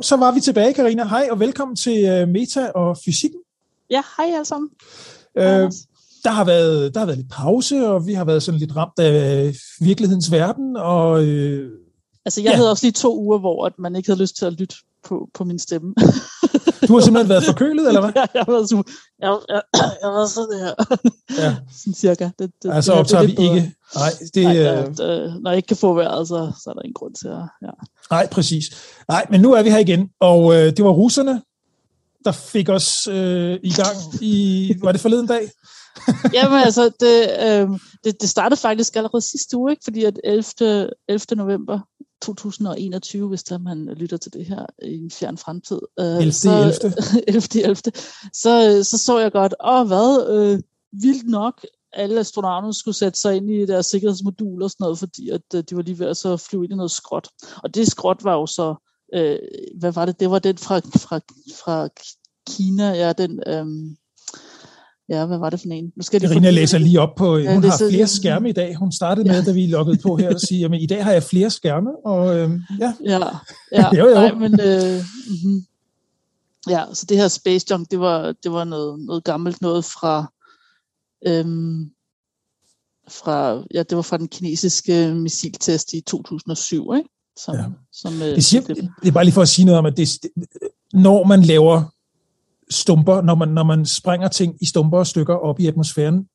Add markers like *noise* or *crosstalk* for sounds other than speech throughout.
hov, så var vi tilbage, Karina. Hej og velkommen til uh, Meta og Fysikken. Ja, hej alle sammen. Uh, der har, været, der har været lidt pause, og vi har været sådan lidt ramt af øh, virkelighedens verden. Og, uh, altså, jeg ja. havde også lige to uger, hvor at man ikke havde lyst til at lytte på, på min stemme. *laughs* du har simpelthen været forkølet, eller hvad? *laughs* Ja, jeg har været super. Jeg, jeg, jeg været sådan her. Ja. *laughs* sådan cirka. Det, det, altså optager det, det vi ikke... Nej, det, Nej, ja, det, når jeg ikke kan få vejret, så, så er der ingen grund til at... Ja. Nej, præcis. Nej, men nu er vi her igen, og øh, det var russerne, der fik os øh, i gang i... Var det forleden dag? Jamen altså, det, øh, det, det startede faktisk allerede sidste uge, ikke? fordi at 11. 11. november 2021, hvis der man lytter til det her i en fjern fremtid. Øh, 11. Så, 11. 11. 11. Så, så så jeg godt, åh hvad, øh, vildt nok, alle astronauterne skulle sætte sig ind i deres sikkerhedsmodul og sådan noget, fordi at, øh, de var lige ved at så flyve ind i noget skråt. Og det skråt var jo så, øh, hvad var det? Det var den fra, fra, fra Kina, ja, den, øh, Ja, hvad var det for en? Nu skal Irina læser lige op på, ja, hun har flere skærme i dag. Hun startede med, ja. da vi loggede på her, og sige, at i dag har jeg flere skærme, og øh, ja. Ja, ja. *laughs* jo, jo. Nej, men, øh, mm-hmm. ja, så det her Space Junk, det var, det var noget, noget gammelt noget fra, øhm, fra, ja, det var fra den kinesiske missiltest i 2007, ikke? Som, ja. som, øh, det, siger, det, det er bare lige for at sige noget om, at det, når man laver stumper, når man, når man springer ting i stumper og stykker op i atmosfæren,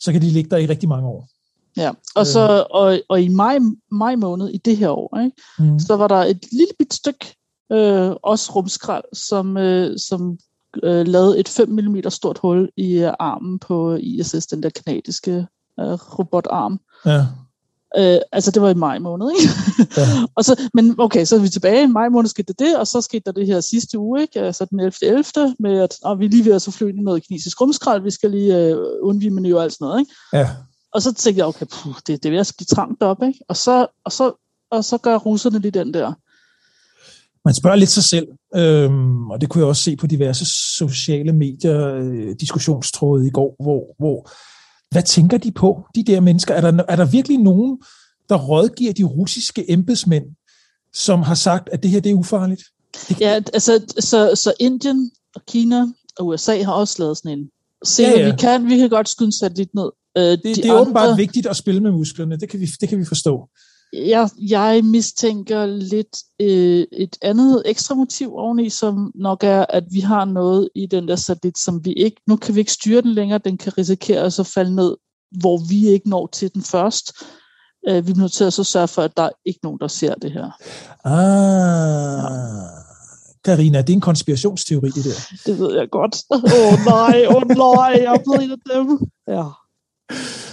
så kan de ligge der i rigtig mange år. Ja, og, så, øh. og, og i maj, maj måned i det her år, ikke, mm. så var der et lille bit stykke, øh, også rumskrald, som, øh, som øh, lavede et 5 mm stort hul i øh, armen på ISS, den der kanadiske øh, robotarm. Ja. Øh, altså det var i maj måned, ikke? Ja. *laughs* og så, men okay, så er vi tilbage. I maj måned skete der det, og så skete der det her sidste uge, ikke? Altså den 11. 11. med, at og vi er lige ved at så flyve noget kinesisk rumskrald, vi skal lige øh, undvige manøvre og alt sådan noget, ikke? Ja. Og så tænkte jeg, okay, puh, det, det er ved at blive trangt op, ikke? Og så, og så, og så gør russerne lige den der. Man spørger lidt sig selv, øhm, og det kunne jeg også se på diverse sociale medier, øh, diskussionstråde i går, hvor, hvor hvad tænker de på, de der mennesker? Er der, er der virkelig nogen, der rådgiver de russiske embedsmænd, som har sagt, at det her det er ufarligt? Det... Ja, altså, så, så Indien og Kina og USA har også lavet sådan en. Se, ja, ja. vi kan, vi kan godt skyde lidt ned. Uh, det, de det er andre... åbenbart vigtigt at spille med musklerne, det kan vi, det kan vi forstå jeg, jeg mistænker lidt øh, et andet ekstra motiv oveni, som nok er, at vi har noget i den der satellit, som vi ikke, nu kan vi ikke styre den længere, den kan risikere at så falde ned, hvor vi ikke når til den først. Øh, vi er nødt til at så sørge for, at der er ikke nogen, der ser det her. Ah, ja. Karina, det er en konspirationsteori, det der. Det ved jeg godt. Åh oh, nej, åh oh, nej, jeg er blevet en af dem. Ja.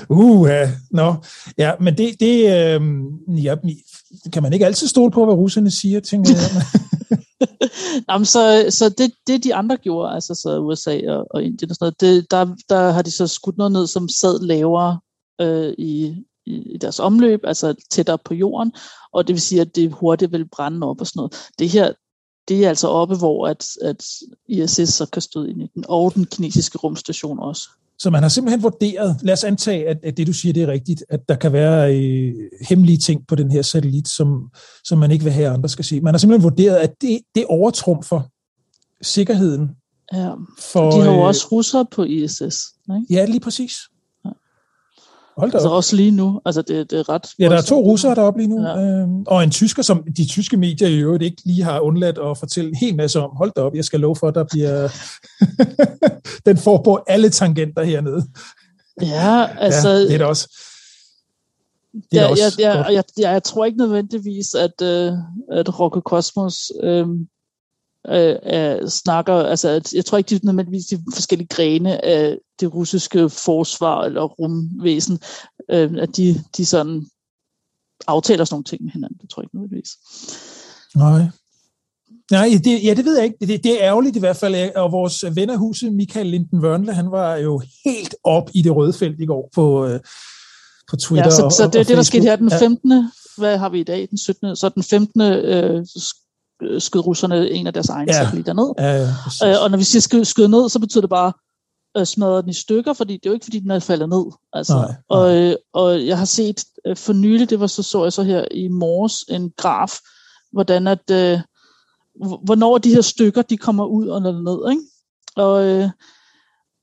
Uh, nå. Ja, men det, det øh, ja, kan man ikke altid stole på, hvad russerne siger, tænker jeg. *laughs* Jamen, så, så det, det de andre gjorde, altså så USA og, og Indien og sådan noget, det, der, der har de så skudt noget ned, som sad lavere øh, i, i deres omløb, altså tættere på jorden, og det vil sige, at det hurtigt vil brænde op og sådan noget. Det her, det er altså oppe, hvor at, at ISS så kan støde ind i den, og den kinesiske rumstation også. Så man har simpelthen vurderet, lad os antage, at, at det du siger, det er rigtigt, at der kan være øh, hemmelige ting på den her satellit, som, som man ikke vil have, at andre skal se. Man har simpelthen vurderet, at det, det overtrumfer sikkerheden. Ja, for, de har jo øh, også russere på ISS. Ikke? Ja, lige præcis. Hold da altså op. også lige nu. Altså det, det er ret... Ja, der er to russere deroppe lige nu. Ja. Øhm, og en tysker, som de tyske medier i øvrigt ikke lige har undladt at fortælle en hel masse om. Hold da op, jeg skal love for, at der bliver... *laughs* Den får på alle tangenter hernede. Ja, altså... Ja, det er det også. Det er ja, også ja, ja, jeg, jeg, jeg tror ikke nødvendigvis, at, uh, at Rokke Kosmos øh, øh, øh, snakker, altså jeg tror ikke, de nødvendigvis de forskellige grene af det russiske forsvar eller rumvæsen, øh, at de, de sådan aftaler sådan nogle ting med hinanden. Det tror jeg ikke nødvendigvis. Nej. Nej, det, ja, det ved jeg ikke. Det, det er ærgerligt i hvert fald, og vores ven af huset, Michael Linden Wørnle, han var jo helt op i det røde felt i går på, øh, på Twitter ja, så, og, så det er det, der skete her den 15. Ja. Hvad har vi i dag? Den 17. Så den 15. Øh, Øh, skød russerne en af deres egne ja. satellitter ned. Ja, ja, øh, og når vi siger skød, skød ned, så betyder det bare øh, smadre den i stykker, fordi det er jo ikke, fordi den er faldet ned. Altså. Nej, nej. Og, øh, og jeg har set øh, for nylig, det var så, så jeg så her i morges, en graf, hvordan at, øh, hvornår de her stykker, de kommer ud og ned, ikke? Og, øh,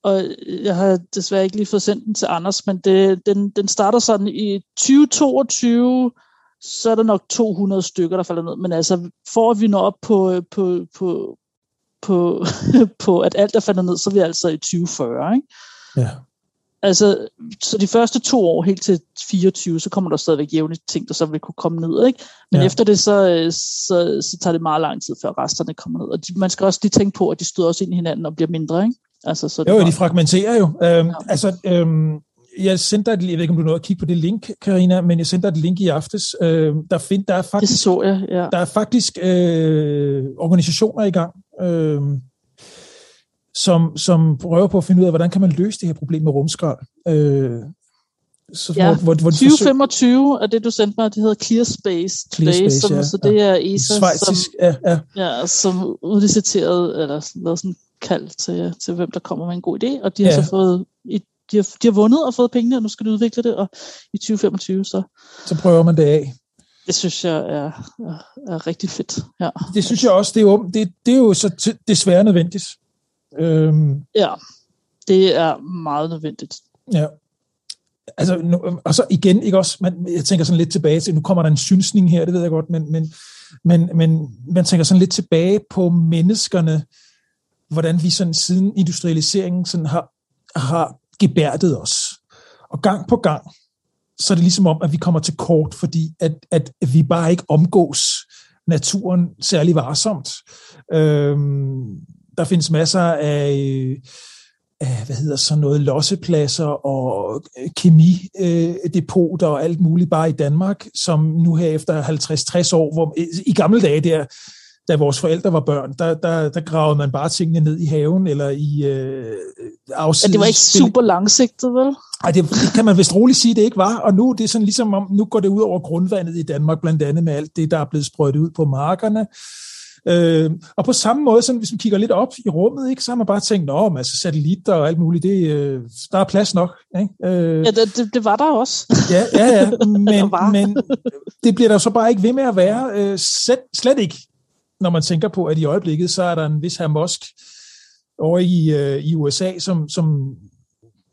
og jeg har desværre ikke lige fået sendt den til Anders, men det, den, den starter sådan i 2022, så er der nok 200 stykker, der falder ned. Men altså, for at vi når op på, på, på, på, *laughs* på at alt er faldet ned, så er vi altså i 2040, ikke? Ja. Altså, så de første to år, helt til 24, så kommer der stadigvæk jævnligt ting, der så vil kunne komme ned, ikke? Men ja. efter det, så, så, så tager det meget lang tid, før resterne kommer ned. Og de, man skal også lige tænke på, at de støder også ind i hinanden og bliver mindre, ikke? Altså, så jo, de fragmenterer jo. Øhm, ja. Altså, øhm, jeg sendte dig, jeg ved ikke, om du nåede at kigge på det link, Karina, men jeg sendte dig et link i aftes. Øh, der, find, der er faktisk, det så jeg, ja. Der er faktisk øh, organisationer i gang, øh, som, som prøver på at finde ud af, hvordan kan man løse det her problem med rumskrald. Øh, så ja, hvor, hvor, hvor 2025 er det, du sendte mig, det hedder Clear Space Clear Space, som, ja, så det er ESA, Schweizisk, som, ja, ja. Ja, som udliciteret, eller været sådan kaldt til, til, hvem der kommer med en god idé, og de har ja. så fået i de har, de har vundet og fået pengene, og nu skal de udvikle det, og i 2025 så... Så prøver man det af. Det synes jeg er, er, er rigtig fedt. Ja. Det synes jeg også, det er jo, det, det er jo så desværre nødvendigt. Øhm. Ja, det er meget nødvendigt. Ja. Altså, nu, og så igen, ikke også, man, jeg tænker sådan lidt tilbage til, nu kommer der en synsning her, det ved jeg godt, men, men, men, men man tænker sådan lidt tilbage på menneskerne, hvordan vi sådan siden industrialiseringen sådan har, har gebærdet os. Og gang på gang, så er det ligesom om, at vi kommer til kort, fordi at, at vi bare ikke omgås naturen særlig varsomt. Øhm, der findes masser af, af hvad hedder så noget, lossepladser og øh, kemidepoter øh, og alt muligt bare i Danmark, som nu her efter 50-60 år, hvor i gamle dage der, da vores forældre var børn, der, der, der gravede man bare tingene ned i haven eller i øh, afsides. Ja, det var ikke super langsigtet, vel? Nej, det, det kan man vist roligt sige, det ikke var. Og nu det er sådan ligesom om, nu går det ud over grundvandet i Danmark, blandt andet med alt det, der er blevet sprøjtet ud på markerne. Øh, og på samme måde, sådan, hvis man kigger lidt op i rummet, ikke, så har man bare tænkt, at altså satellitter og alt muligt, det, øh, der er plads nok. Ikke? Øh, ja, det, det, det var der også. ja, ja, ja, *laughs* men, men det bliver der så bare ikke ved med at være. Øh, slet, slet ikke når man tænker på, at i øjeblikket, så er der en vis her Musk over i, øh, i USA, som, som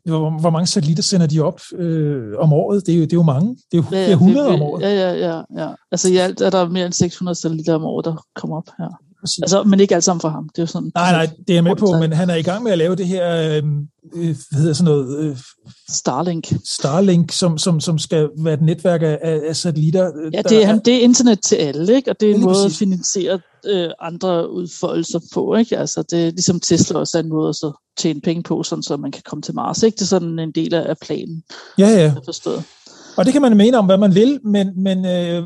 hvor, hvor mange satellitter sender de op øh, om året? Det er, jo, det er jo mange. Det er jo ja, ja, 100 om året. Ja, ja, ja, ja. Altså i alt er der mere end 600 satellitter om året, der kommer op her. Altså, men ikke alt sammen for ham. Det er sådan, nej, nej, det er jeg med på, men han er i gang med at lave det her, øh, øh, hvad hedder sådan noget? Øh, Starlink. Starlink, som, som, som skal være et netværk af, af satellitter. Ja, det er, han, det er internet til alle, ikke? og det er en måde præcis. at finansiere øh, andre udfoldelser på. Ikke? Altså, det er ligesom Tesla også er en måde at så tjene penge på, sådan, så man kan komme til Mars. Ikke? Det er sådan en del af planen. Ja, ja. Forstået. Og det kan man mene om, hvad man vil, men, men øh, der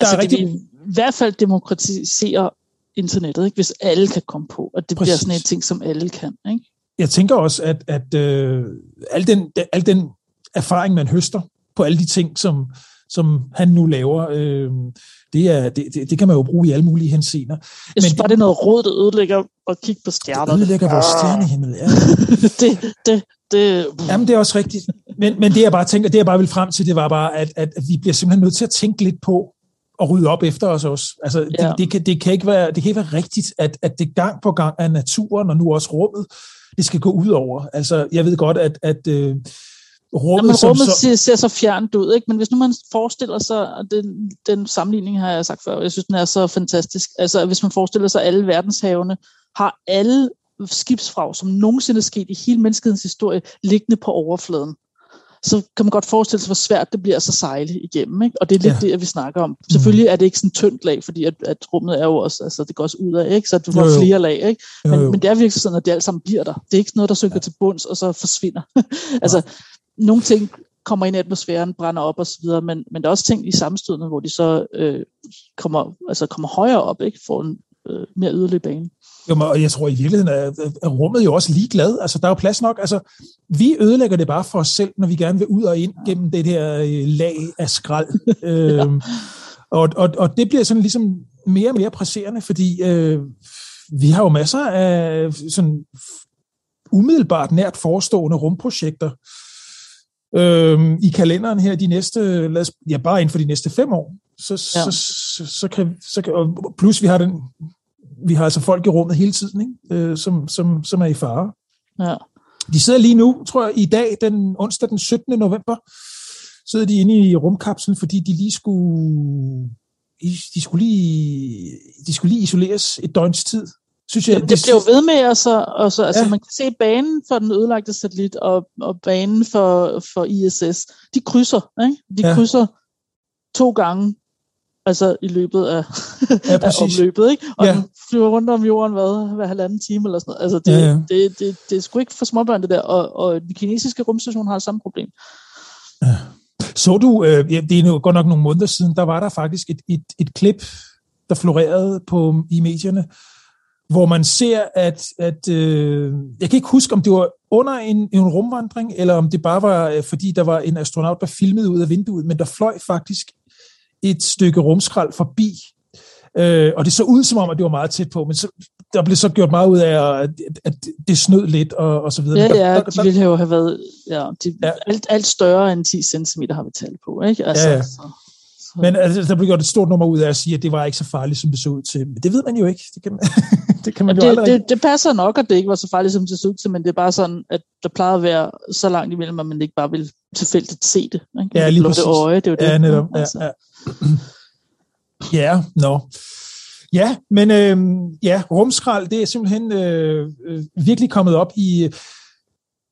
altså, er rigtig... Det vil i hvert fald demokratisere internettet, ikke? hvis alle kan komme på, og det Præcis. bliver sådan en ting, som alle kan. Ikke? Jeg tænker også, at, at øh, al, den, al den erfaring, man høster på alle de ting, som, som han nu laver, øh, det, er, det, det, det kan man jo bruge i alle mulige henseender. Jeg synes bare, det er noget råd, der ødelægger at kigge på stjerner. Det ødelægger vores stjernehimmel, ja. *laughs* det, det, det... Jamen, det er også rigtigt. Men, men det, jeg bare tænker, det jeg bare vil frem til, det var bare, at, at vi bliver simpelthen nødt til at tænke lidt på, at rydde op efter os også. Altså, det, ja. det, kan, det, kan ikke være, det kan ikke være rigtigt, at, at det gang på gang er naturen, og nu også rummet, det skal gå ud over. Altså, jeg ved godt, at, at uh, rummet... Jamen, rummet så, ser, ser så fjernt ud, ikke? men hvis nu man forestiller sig, og den, den sammenligning har jeg sagt før, jeg synes, den er så fantastisk. Altså, hvis man forestiller sig, at alle verdenshavene har alle skibsfrag, som nogensinde er sket i hele menneskehedens historie, liggende på overfladen så kan man godt forestille sig, hvor svært det bliver at så sejle igennem. Ikke? Og det er lidt ja. det, vi snakker om. Selvfølgelig er det ikke sådan tyndt lag, fordi at, at rummet er jo også, altså det går også ud af, ikke? så du får jo, jo. flere lag. Ikke? Men, jo, jo. men det er virkelig sådan, at det alt sammen bliver der. Det er ikke noget, der synker ja. til bunds, og så forsvinder. *laughs* altså, ja. nogle ting kommer ind i atmosfæren, brænder op osv., men, men der er også ting i sammenstødene, hvor de så øh, kommer, altså kommer højere op, ikke? får en øh, mere yderlig bane. Jo, og jeg tror i virkeligheden er, er rummet jo også ligeglad. Altså, der er jo plads nok. Altså, vi ødelægger det bare for os selv, når vi gerne vil ud og ind gennem det her øh, lag af skrald. *laughs* ja. øhm, og, og, og det bliver sådan ligesom mere og mere presserende, fordi øh, vi har jo masser af sådan umiddelbart nært forestående rumprojekter øh, i kalenderen her de næste, lad os, ja bare inden for de næste fem år. Så, ja. så, så, så, kan, så kan, plus vi har den vi har altså folk i rummet hele tiden, ikke? Øh, som, som, som er i fare. Ja. De sidder lige nu, tror jeg, i dag, den onsdag den 17. november, sidder de inde i rumkapslen, fordi de lige skulle de skulle lige, de skulle lige isoleres et døgns tid. Synes jeg, det, det bliver ved med, og så, og så altså, ja. man kan se banen for den ødelagte satellit, og, og banen for, for ISS, de krydser, ikke? De ja. krydser to gange altså i løbet af, ja, *laughs* af omløbet, ikke? Og ja. den flyver rundt om jorden, hvad, hver halvanden time eller sådan noget. Altså, det, ja, ja. Det, det, det er sgu ikke for småbørn, det der. Og, og den kinesiske rumstation har samme problem. Ja. Så du, øh, det er nu godt nok nogle måneder siden, der var der faktisk et, et, et klip, der florerede på, i medierne, hvor man ser, at, at øh, jeg kan ikke huske, om det var under en, en rumvandring, eller om det bare var, øh, fordi der var en astronaut, der filmede ud af vinduet, men der fløj faktisk et stykke rumskrald forbi. Øh, og det så ud som om, at det var meget tæt på, men så, der blev så gjort meget ud af, at, at det snød lidt og, og så videre. Ja, ja, der, de ville jo have været ja, de, ja. Alt, alt større end 10 cm har vi talt på. Ikke? Altså, ja, ja. Så, så. Men altså, der blev gjort et stort nummer ud af at sige, at det var ikke så farligt, som det så ud til. Men det ved man jo ikke. Det kan man, *laughs* det kan man ja, jo det, aldrig. Det, det passer nok, at det ikke var så farligt, som det så ud til, men det er bare sådan, at der plejede at være så langt imellem, at man ikke bare vil tilfældigt se det. Ikke? Ja, lige præcis. Det øje, det er jo det. Ja, netop. Ja, altså. Ja. *clears throat* ja, nå. No. Ja, men øh, ja, rumskrald, det er simpelthen øh, øh, virkelig kommet op i,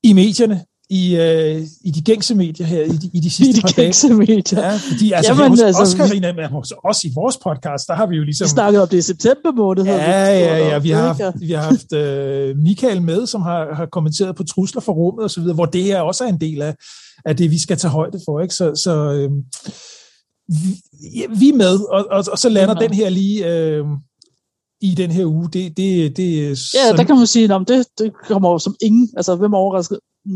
i medierne, i, øh, i de gængse medier her i de, i de sidste I de par dage. medier. Ja, fordi altså, Jamen, hos altså, os, Carina, men hos os i vores podcast, der har vi jo ligesom... Vi snakkede om det i september måned. Ja, ja, ja, vi har haft, vi har haft øh, Michael med, som har, har kommenteret på trusler for rummet og så videre, hvor det her også er en del af, af det, vi skal tage højde for. Ikke? Så, så øh, vi, vi er med, og, og, og så lander ja. den her lige øh, i den her uge. Det, det, det ja, sådan, der kan man sige, at det, det kommer som ingen. Altså, hvem overrasket 0%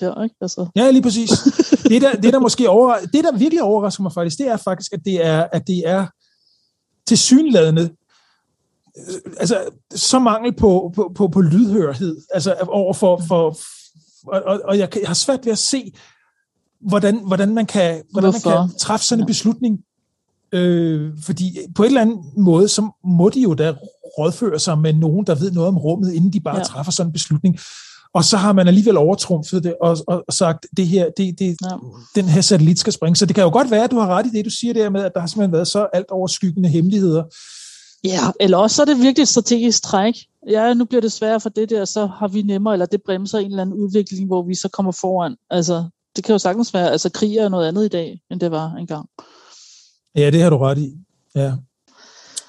her, ikke? Altså. Ja, lige præcis. *laughs* Det der, det, der måske over, det, der virkelig overrasker mig faktisk, det er faktisk, at det er, at det er til synladende altså, så mangel på, på, på, på lydhørhed, altså over for, for, og, og, og jeg, jeg har svært ved at se, hvordan, hvordan, man, kan, hvordan man kan træffe sådan en beslutning. Øh, fordi på en eller anden måde, så må de jo da rådføre sig med nogen, der ved noget om rummet, inden de bare ja. træffer sådan en beslutning. Og så har man alligevel overtrumfet det og, og, og sagt, det her, det, det, ja. den her satellit skal springe. Så det kan jo godt være, at du har ret i det, du siger der med, at der har simpelthen været så alt overskyggende hemmeligheder. Ja, eller også så er det virkelig et strategisk træk. Ja, nu bliver det sværere for det der, så har vi nemmere, eller det bremser en eller anden udvikling, hvor vi så kommer foran. Altså, det kan jo sagtens være, altså krig er noget andet i dag, end det var engang. Ja, det har du ret i. Ja.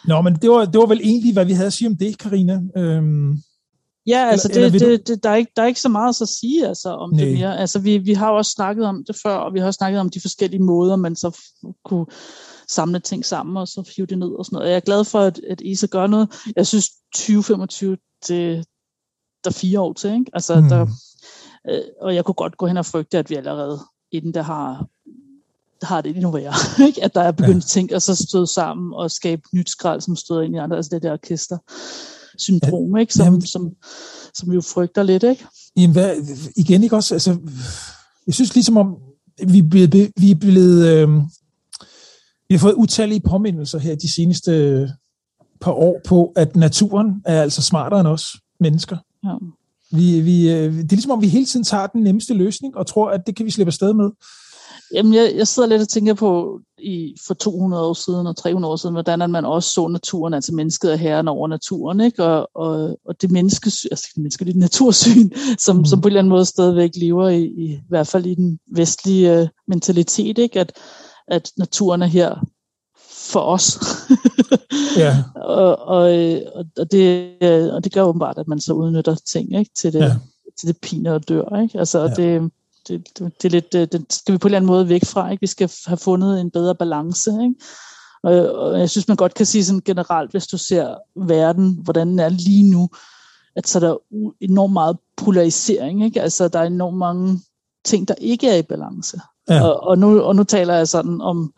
Nå, men det var, det var vel egentlig, hvad vi havde at sige om det, Karina. Øhm, ja, altså eller, det, eller det, det, der, er ikke, der er ikke så meget at sige altså, om Nej. det mere. Altså, vi, vi har jo også snakket om det før, og vi har også snakket om de forskellige måder, man så kunne samle ting sammen og så hive det ned og sådan noget. Jeg er glad for, at, at ISA gør noget. Jeg synes 2025, det, der er fire år til, ikke? Altså, mm. der, øh, og jeg kunne godt gå hen og frygte, at vi allerede inden der har har det endnu værre. *laughs* Ikke? At der er begyndt ja. ting at så støde sammen og skabe nyt skrald, som støder ind i andre. Altså det der orkester syndrom, ja. ikke? Som, Jamen, som, som vi jo frygter lidt. Ikke? Jamen, hvad, igen ikke også? Altså, jeg synes ligesom om, vi er blevet, vi er blevet øh, vi har fået utallige påmindelser her de seneste par år på, at naturen er altså smartere end os mennesker. Ja. Vi, vi, øh, det er ligesom om, vi hele tiden tager den nemmeste løsning og tror, at det kan vi slippe afsted med. Jamen, jeg, jeg sidder lidt og tænker på i, for 200 år siden og 300 år siden, hvordan man også så naturen, altså mennesket er herren over naturen, ikke? Og, og, og det menneske, altså det menneske, det natursyn, som, mm. som på en eller anden måde stadigvæk lever i, i, i hvert fald i den vestlige uh, mentalitet, ikke? At, at naturen er her for os. ja. *laughs* og, og, og, det, og det gør åbenbart, at man så udnytter ting ikke? Til, det, ja. til det piner og dør. Ikke? Altså, ja. det, det, det, det, er lidt, øh, det skal vi på en eller anden måde væk fra. Ikke? Vi skal have fundet en bedre balance. Ikke? Og, og jeg synes, man godt kan sige sådan generelt, hvis du ser verden, hvordan den er lige nu, at så er der enormt meget polarisering. Ikke? Altså, der er enormt mange ting, der ikke er i balance. Ja. Og, og, nu, og nu taler jeg sådan om,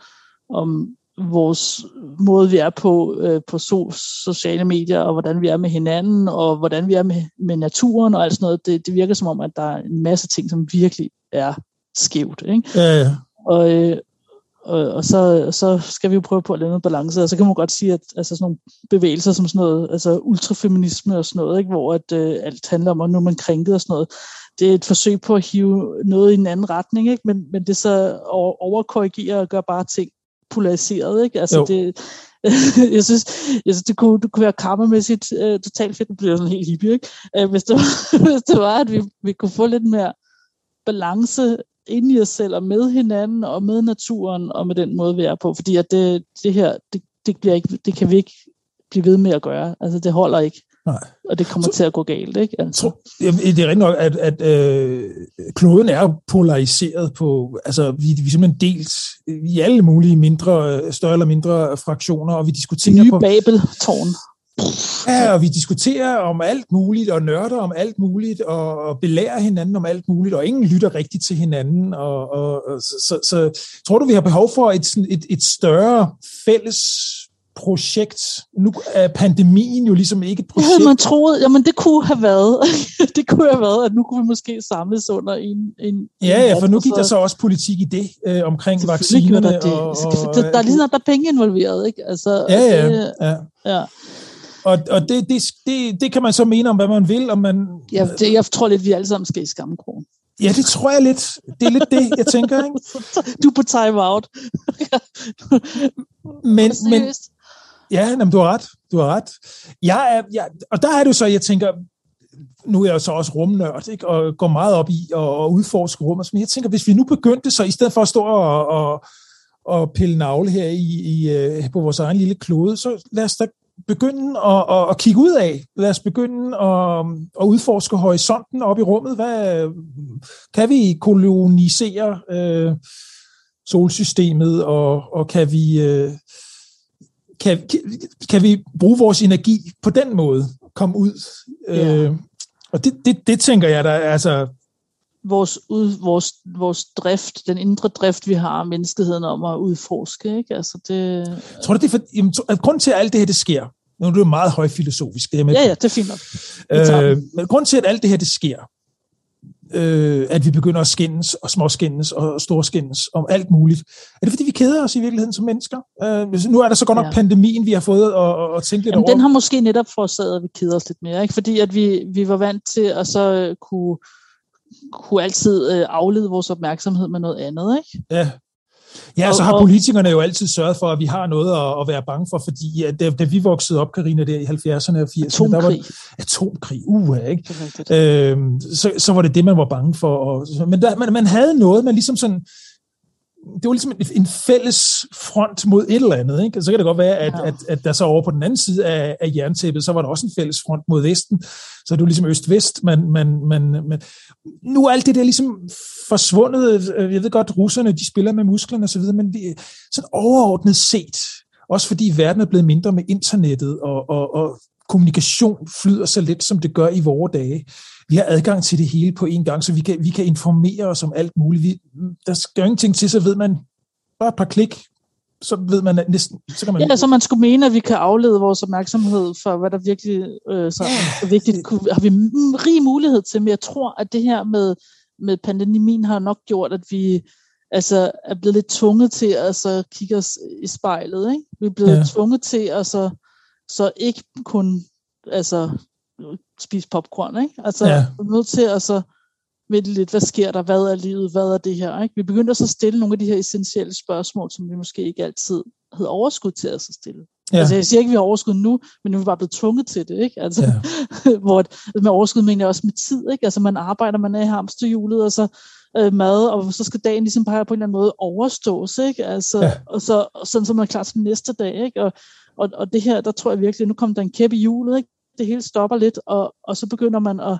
om vores måde, vi er på øh, på so, sociale medier, og hvordan vi er med hinanden, og hvordan vi er med, med naturen og alt sådan noget. Det, det virker som om, at der er en masse ting, som virkelig er skævt. Ikke? Ja, ja. Og, øh, og, og så, så skal vi jo prøve på at lave noget balance, og så kan man godt sige, at altså sådan nogle bevægelser som sådan noget, altså ultrafeminisme og sådan noget, ikke, hvor at, øh, alt handler om, at nu er man krænket og sådan noget, det er et forsøg på at hive noget i en anden retning, ikke? Men, men det så overkorrigerer og gør bare ting polariseret. Ikke? Altså det, *laughs* jeg, synes, jeg synes, det kunne, det kunne være karmamæssigt uh, totalt fedt. Det bliver sådan helt hippie, ikke? Uh, hvis, det var, *laughs* hvis det var, at vi, vi kunne få lidt mere balance ind i os selv og med hinanden og med naturen og med den måde, vi er på. Fordi at det, det her, det, det, bliver ikke, det kan vi ikke blive ved med at gøre. Altså det holder ikke. Nej. Og det kommer så, til at gå galt, ikke? Altså. Tro, det er rigtigt nok, at, at øh, kloden er polariseret på, altså vi, vi er simpelthen delt i alle mulige mindre, større eller mindre fraktioner, og vi diskuterer Nye på... Babel-tårn. Ja, og vi diskuterer om alt muligt, og nørder om alt muligt, og, og belærer hinanden om alt muligt, og ingen lytter rigtigt til hinanden. Og, og, og så, så, så tror du, vi har behov for et, et, et større fælles projekt. Nu er pandemien jo ligesom ikke et projekt. Det havde man troet, jamen det kunne have været, *laughs* det kunne have været, at nu kunne vi måske samles under en... en ja, ja, for nu gik der så også politik i det, øh, omkring vaccinerne. Der, det. Og, og, der, der er ligesom, der er penge involveret, ikke? Altså, ja, ja, det, ja. ja. Og, og det, det, det, det kan man så mene om, hvad man vil. Om man, ja, det, jeg tror lidt, vi alle sammen skal i skammekrogen. Ja, det tror jeg lidt. Det er lidt det, jeg tænker. Ikke? *laughs* Du er på time-out. men, *laughs* men, Ja, jamen, du har ret. Du har ret. Jeg er, jeg, og der er du så, jeg tænker, nu er jeg jo så også rumnørd, ikke? og går meget op i at, udforske rummet. Men jeg tænker, hvis vi nu begyndte så, i stedet for at stå og, og, og pille navle her i, i, øh, på vores egen lille klode, så lad os da begynde at, at, at kigge ud af. Lad os begynde at, at udforske horisonten op i rummet. Hvad, kan vi kolonisere øh, solsystemet, og, og kan vi... Øh, kan, kan vi bruge vores energi på den måde, komme ud? Ja. Øh, og det, det, det tænker jeg, der altså... Vores, ud, vores, vores drift, den indre drift, vi har menneskeheden om at udforske, ikke? Altså det... Tror du, det er for, jamen, at grund til, at alt det her, det sker, nu er det jo meget højfilosofisk. Det ja, ja, det er fint nok. Øh, men grund til, at alt det her, det sker, øh, at vi begynder at skændes og småskændes og storskændes om alt muligt. Er det fordi, vi keder os i virkeligheden som mennesker? Øh, nu er der så godt nok ja. pandemien, vi har fået at, at tænke lidt Jamen, over. Den har måske netop forårsaget, at vi keder os lidt mere. Ikke? Fordi at vi, vi var vant til at så kunne, kunne altid øh, aflede vores opmærksomhed med noget andet. Ikke? Ja. Ja, så har politikerne jo altid sørget for, at vi har noget at, at være bange for, fordi at da, da vi voksede op, Karina, der i 70'erne og 80'erne, der var atomkrig, uh, ikke? Øhm, så, så var det det, man var bange for. Og, men der, man, man havde noget, man ligesom sådan, det var ligesom en fælles front mod et eller andet. Ikke? Så kan det godt være, at, ja. at, at der så over på den anden side af, af jerntæppet, så var der også en fælles front mod Vesten. Så det var ligesom øst-vest. Men, men, men, men nu er alt det der ligesom forsvundet. Jeg ved godt, russerne de spiller med musklerne osv., men vi, sådan overordnet set, også fordi verden er blevet mindre med internettet, og, og, og kommunikation flyder så lidt, som det gør i vore dage. Vi har adgang til det hele på en gang, så vi kan, vi kan informere os om alt muligt. Vi, der skal ingenting til, så ved man bare et par klik, så ved man næsten... Så kan man... Ja, så man skulle mene, at vi kan aflede vores opmærksomhed for, hvad der virkelig øh, så ja. er vigtigt. Har vi rig mulighed til, men jeg tror, at det her med, med pandemien har nok gjort, at vi altså, er blevet lidt tvunget til at så kigge os i spejlet. Ikke? Vi er blevet ja. tvunget til at så, så ikke kun altså, spise popcorn, ikke? Altså, ja. er nødt til at så vente lidt, hvad sker der, hvad er livet, hvad er det her, ikke? Vi begyndte så at stille nogle af de her essentielle spørgsmål, som vi måske ikke altid havde overskud til at så stille. Ja. Altså, jeg siger ikke, at vi har overskud nu, men nu er vi bare blevet tvunget til det, ikke? Altså, ja. *laughs* hvor med overskud mener jeg også med tid, ikke? Altså, man arbejder, man er i hamsterhjulet, og så øh, mad, og så skal dagen ligesom bare på en eller anden måde overstås, ikke? Altså, ja. og så, sådan, så man er klar til den næste dag, ikke? Og, og, og det her, der tror jeg virkelig, nu kommer der en kæp i hjulet, ikke? Det hele stopper lidt, og, og så begynder man at,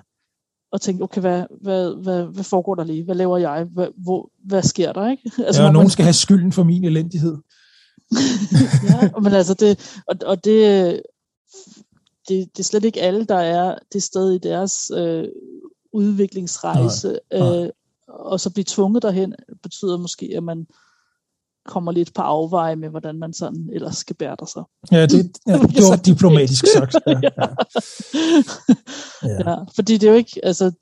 at tænke, okay, hvad, hvad, hvad, hvad foregår der lige? Hvad laver jeg? Hvad, hvor, hvad sker der? Ikke? Altså, ja, og nogen man... skal have skylden for min elendighed. *laughs* ja, men altså, det, og, og det, det, det er slet ikke alle, der er det sted i deres øh, udviklingsrejse, nej, nej. Øh, og så blive tvunget derhen, betyder måske, at man kommer lidt på afveje med, hvordan man sådan ellers skal bære sig. Ja, det, *laughs* ja, det var diplomatisk sagt. *laughs* Ja, ja. ja. ja, fordi det er jo ikke, altså,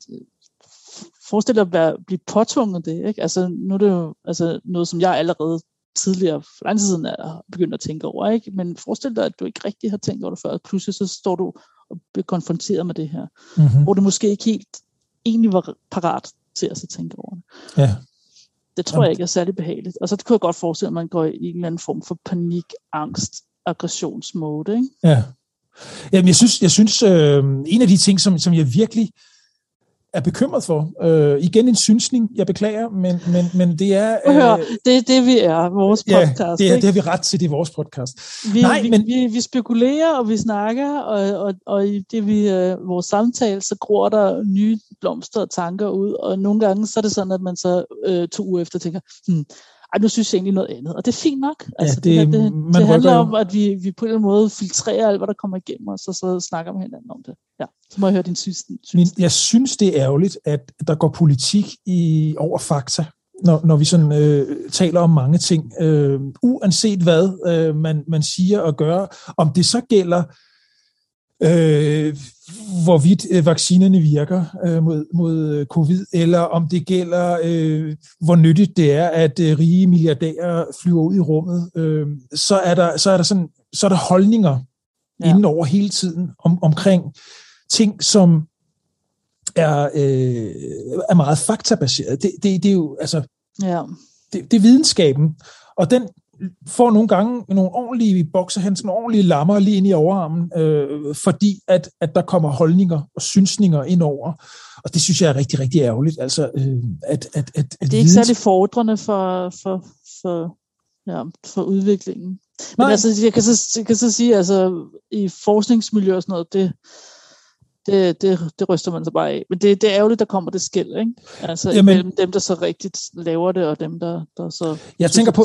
forestil dig at være, blive påtvunget det, ikke? Altså, nu er det jo altså, noget, som jeg allerede tidligere, for lang tid siden, er begyndt at tænke over. Ikke? Men forestil dig, at du ikke rigtig har tænkt over det før, og pludselig så står du og bliver konfronteret med det her, mm-hmm. hvor du måske ikke helt egentlig var parat til at så tænke over det. Ja. Det tror jeg ikke er særlig behageligt. Og så kunne jeg godt forestille, at man går i en eller anden form for panik, angst, aggressionsmode. Ikke? Ja. Jamen, jeg synes, jeg synes øh, en af de ting, som, som jeg virkelig er bekymret for. Øh, igen en synsning, jeg beklager, men, men, men det er... Øh, Hør, det er det, vi er, vores podcast. Ja, det, er, det har vi ret til, det er vores podcast. Vi, Nej, vi, men... vi, vi spekulerer, og vi snakker, og, og, og i det, vi, øh, vores samtale, så gror der nye blomster og tanker ud, og nogle gange så er det sådan, at man så øh, to uger efter tænker, hmm, nu synes jeg egentlig noget andet. Og det er fint nok. Altså, ja, det, det, det, man det handler om, at vi, vi på en eller anden måde filtrerer alt, hvad der kommer igennem os, og så snakker med hinanden om det. Ja, så må jeg høre din synes. Min, jeg synes, det er ærgerligt, at der går politik i over fakta, når, når vi sådan øh, taler om mange ting. Øh, uanset hvad øh, man, man siger og gør, om det så gælder øh, hvorvidt øh, vaccinerne virker øh, mod, mod øh, covid, eller om det gælder, øh, hvor nyttigt det er, at øh, rige milliardærer flyver ud i rummet, øh, så, er der, så, er der sådan, så er der holdninger ja. inden over hele tiden om, omkring ting, som er, øh, er meget faktabaseret. Det, det, det er jo, altså, ja. det, det er videnskaben, og den får nogle gange nogle ordentlige boksehands, nogle ordentlige lammer lige ind i overarmen, øh, fordi at, at der kommer holdninger og synsninger ind over. Og det synes jeg er rigtig, rigtig ærgerligt. Altså, øh, at, at, at, at det er ikke særlig fordrende for, for, for, ja, for udviklingen. Men Nej. altså, jeg kan, så, jeg kan så sige, altså i forskningsmiljø og sådan noget, det, det, det, det ryster man så bare af. Men det, det er ærgerligt, der kommer det skæld, ikke? Altså Jamen, imellem dem, der så rigtigt laver det, og dem, der, der så... Jeg tænker på,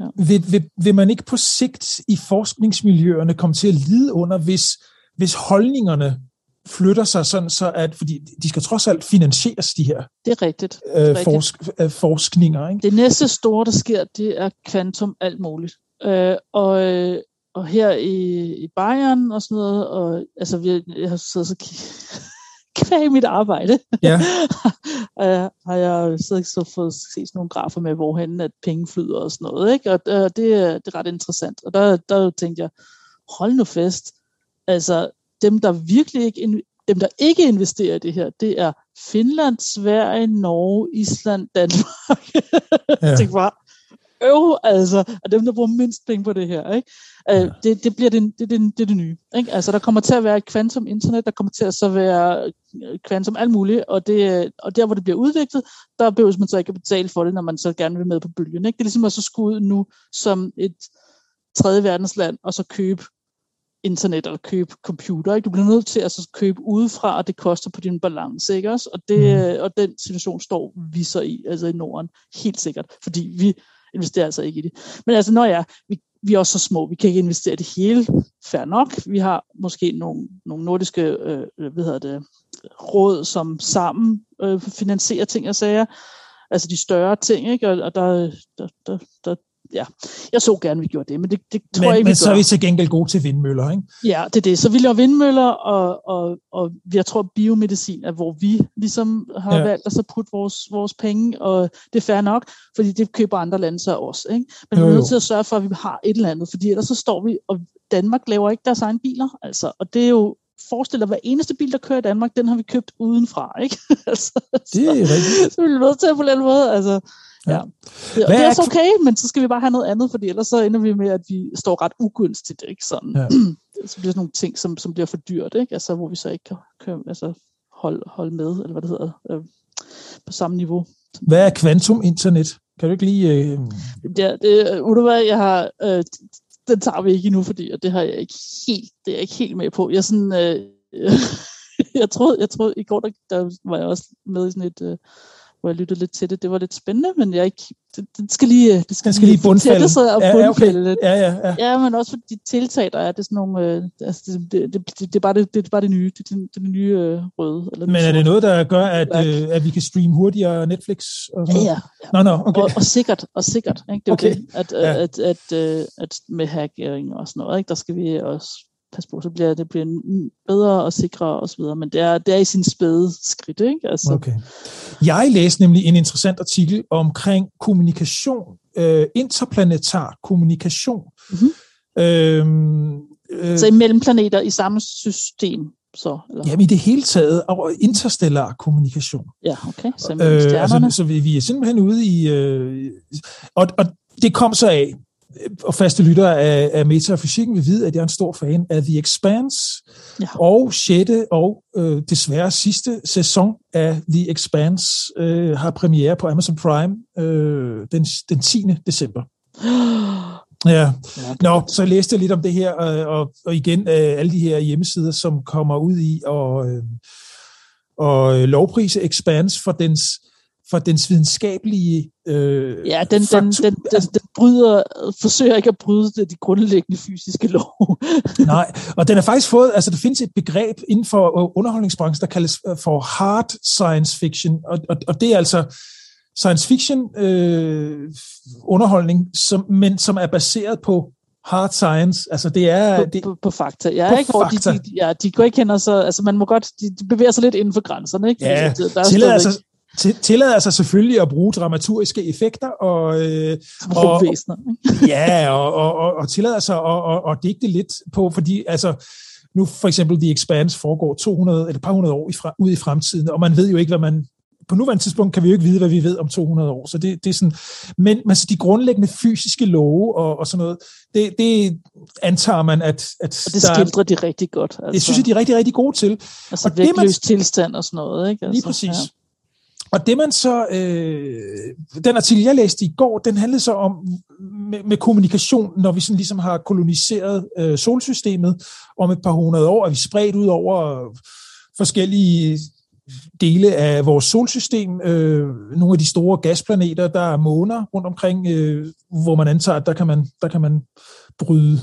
Ja. Vil, vil, vil man ikke på sigt i forskningsmiljøerne komme til at lide under, hvis, hvis holdningerne flytter sig sådan, så at, fordi de skal trods alt finansieres, de her det er rigtigt. Det er øh, forsk, øh, forskninger. Ikke? Det næste store, der sker, det er kvantum alt muligt. Øh, og, øh, og her i, i Bayern og sådan noget, og altså, vi, jeg har siddet så kvæg mit arbejde, ja. uh, *laughs* har jeg siddet så fået set nogle grafer med, hvorhen at penge flyder og sådan noget. Ikke? Og uh, det, det er ret interessant. Og der, der tænkte jeg, hold nu fest. Altså, dem, der virkelig ikke, dem, der ikke investerer i det her, det er Finland, Sverige, Norge, Island, Danmark. *laughs* Ja. jeg tænkte bare, øv, altså, og dem, der bruger mindst penge på det her, ikke? Øh, det, det bliver det, det, det, det, det nye. Ikke? Altså, der kommer til at være et kvantum internet, der kommer til at så være kvantum alt muligt, og, det, og der, hvor det bliver udviklet, der behøver man så ikke at betale for det, når man så gerne vil med på bølgen. Ikke? Det er ligesom at så skulle ud nu som et tredje verdensland, og så købe internet eller købe computer. Ikke? Du bliver nødt til at så købe udefra, og det koster på din balance. Ikke også? Og, det, mm. og den situation står vi så i, altså i Norden, helt sikkert. Fordi vi investerer altså ikke i det. Men altså, når jeg, vi, vi er også så små, vi kan ikke investere det hele, fair nok. Vi har måske nogle, nogle nordiske øh, øh, hvad hedder det, råd, som sammen øh, finansierer ting og sager, altså de større ting, ikke? Og, og der, der, der, der, ja, jeg så gerne, vi gjorde det, men det, det tror men, jeg ikke, Men så er vi til gengæld gode til vindmøller, ikke? Ja, det er det. Så vi laver vindmøller, og, og, og jeg tror, biomedicin er, hvor vi ligesom har ja. valgt at så putte vores, vores penge, og det er fair nok, fordi det køber andre lande så også, ikke? Men jo, vi er nødt til at sørge for, at vi har et eller andet, fordi ellers så står vi, og Danmark laver ikke deres egen biler, altså, og det er jo forestiller, at hver eneste bil, der kører i Danmark, den har vi købt udenfra, ikke? *laughs* altså, det er rigtigt. Så vi er nødt til at på den måde, altså, Ja. Det, det er så okay, men så skal vi bare have noget andet, fordi ellers så ender vi med, at vi står ret ugunstigt, ikke? Sådan. Ja. *clears throat* så bliver sådan nogle ting, som, som bliver for dyrt, ikke? Altså, hvor vi så ikke kan, kan altså, holde, holde med, eller hvad det hedder, øh, på samme niveau. Hvad er kvantum internet? Kan du ikke lige... Øh... Ja, det, du hvad, jeg har... Øh, den tager vi ikke endnu, fordi og det har jeg ikke helt, det er jeg ikke helt med på. Jeg sådan, øh, *laughs* jeg troede, jeg troede, i går der, der var jeg også med i sådan et, øh, hvor jeg lyttede lidt til det. Det var lidt spændende, men jeg ikke, det, det skal lige, det skal, det skal lige bundfælde. sig og ja, okay. lidt. Ja, ja, ja. ja, men også for de tiltag, der er, det er sådan nogle, øh, altså det, det, det, det, er bare det, det er bare det nye, det, det, det nye øh, røde. Eller men er det noget, der gør, at, øh, at vi kan streame hurtigere Netflix? Og sådan ja, ja. Nå, nå, okay. og, og sikkert, og sikkert. Ikke? Det er okay. det, at, ja. at, at, at, øh, at, med hacking og sådan noget, ikke? der skal vi også passe på, så bliver det bliver bedre og sikrere osv., men det er, det er i sin spæde skridt. Ikke? Altså. Okay. Jeg læste nemlig en interessant artikel omkring kommunikation, øh, interplanetar kommunikation. Mm-hmm. Øhm, øh, så imellem planeter i samme system? Så, eller? Jamen i det hele taget, og interstellar kommunikation. Ja, okay. Så, øh, altså, så vi, vi er simpelthen ude i... Øh, og, og det kom så af, og faste lyttere af, af metafysikken vil vide, at jeg er en stor fan af The Expanse, ja. og 6. og øh, desværre sidste sæson af The Expanse øh, har premiere på Amazon Prime øh, den, den 10. december. *gasps* Ja, Nå, så læste jeg lidt om det her, og, og, og igen øh, alle de her hjemmesider, som kommer ud i og, øh, og lovprise Expanse for dens for dens videnskabelige øh, Ja, den, den, den, den, altså- den bryder, forsøger ikke at bryde de grundlæggende fysiske lov. *laughs* Nej, og den har faktisk fået, altså der findes et begreb inden for underholdningsbranchen, der kaldes øh, for hard science fiction, og, og, og det er altså science fiction øh, underholdning, som, men som er baseret på hard science. Altså det er på, det, på, på fakta. Ja, på ikke, fakta. De, de, ja, de går ikke hen og så, altså man må godt, de, de bevæger sig lidt inden for grænserne, ikke? Ja, altså, der er tillader, altså, tillader sig selvfølgelig at bruge dramaturgiske effekter og, øh, og *laughs* ja, og, og, og, og tillader sig at og, og digte lidt på, fordi altså nu for eksempel The Expanse foregår 200 eller et par hundrede år i fra, ud i fremtiden, og man ved jo ikke, hvad man på nuværende tidspunkt kan vi jo ikke vide, hvad vi ved om 200 år. Så det, det er sådan, men altså, de grundlæggende fysiske love og, og sådan noget, det, det antager man, at... at og det skildrer de rigtig godt. Altså. Det synes jeg, de er rigtig, rigtig gode til. Altså og vægtløs man, tilstand og sådan noget. Ikke? Altså, lige præcis. Ja. Og det man så, øh, den artikel, jeg læste i går, den handlede så om med, med kommunikation, når vi sådan ligesom har koloniseret øh, solsystemet. Om et par hundrede år, er vi spredt ud over forskellige dele af vores solsystem, øh, nogle af de store gasplaneter, der er måner rundt omkring, øh, hvor man antager, at der kan man, der kan man bryde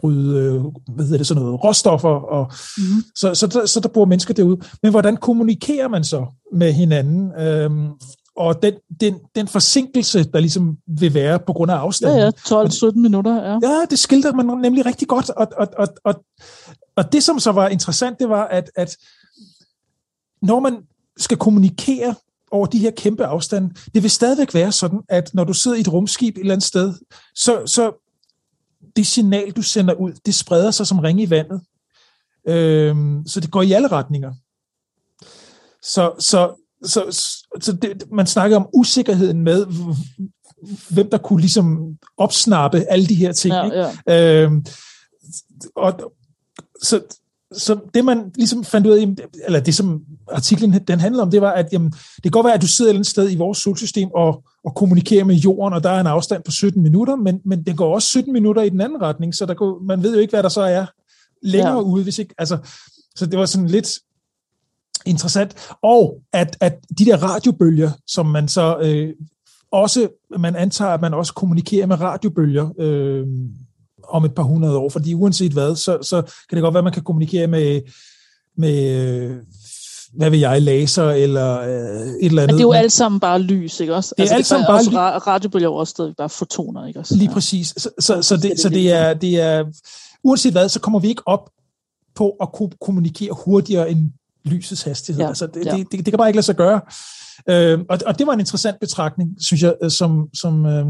bryde øh, hvad hedder det, sådan noget, råstoffer, og mm. så, så, så, så der bor mennesker derude. Men hvordan kommunikerer man så med hinanden? Øhm, og den, den, den forsinkelse, der ligesom vil være på grund af afstanden. Ja, ja, 12-17 minutter, ja. Ja, det skildrer man nemlig rigtig godt, og, og, og, og, og det, som så var interessant, det var, at, at når man skal kommunikere over de her kæmpe afstande, det vil stadigvæk være sådan, at når du sidder i et rumskib et eller andet sted, så, så det signal, du sender ud, det spreder sig som ringe i vandet. Øhm, så det går i alle retninger. Så, så, så, så det, man snakker om usikkerheden med, hvem der kunne ligesom opsnappe alle de her ting. Ja, ja. Øhm, og, så, så det man ligesom fandt ud af, eller det som artiklen den handlede om, det var, at jamen, det kan godt være, at du sidder et eller andet sted i vores solsystem og, og kommunikerer med jorden, og der er en afstand på 17 minutter, men, men det går også 17 minutter i den anden retning, så der går, man ved jo ikke, hvad der så er længere ja. ude, hvis ikke, altså, så det var sådan lidt interessant. Og at, at de der radiobølger, som man så øh, også, man antager, at man også kommunikerer med radiobølger, øh, om et par hundrede år, fordi uanset hvad, så, så kan det godt være, at man kan kommunikere med, med hvad vil jeg, laser eller øh, et eller andet. Men det er jo alt sammen bare lys, ikke også? Det er altså, alt sammen bare, lys. Radiobølger er også stadig bare fotoner, ikke også? Lige præcis. Så, så, så, det, så det, er, det er, uanset hvad, så kommer vi ikke op på at kunne kommunikere hurtigere end lysets hastighed. Ja, altså, det, ja. det, det, det kan bare ikke lade sig gøre. Øh, og, og det var en interessant betragtning, synes jeg, som, som øh,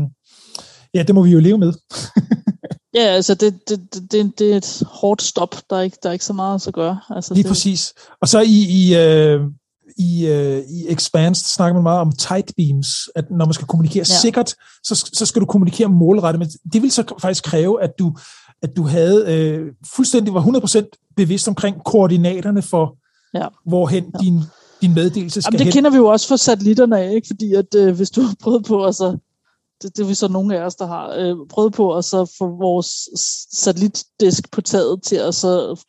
ja, det må vi jo leve med. *laughs* Ja, altså det, det, det, det er et hårdt stop. Der er ikke, der er ikke så meget at gøre. Altså, Lige det... præcis. Og så i, i, øh, i, øh, i Expanse snakker man meget om tight beams, at når man skal kommunikere ja. sikkert, så, så skal du kommunikere målrettet. Men det vil så faktisk kræve, at du, at du havde øh, fuldstændig var 100% bevidst omkring koordinaterne for, ja. hvorhen ja. din din meddelelse skal Jamen, det hen. kender vi jo også fra satellitterne af, ikke? fordi at øh, hvis du har prøvet på altså, det, det er vi så nogle af os, der har øh, prøvet på at så få vores satellitdisk på taget til at så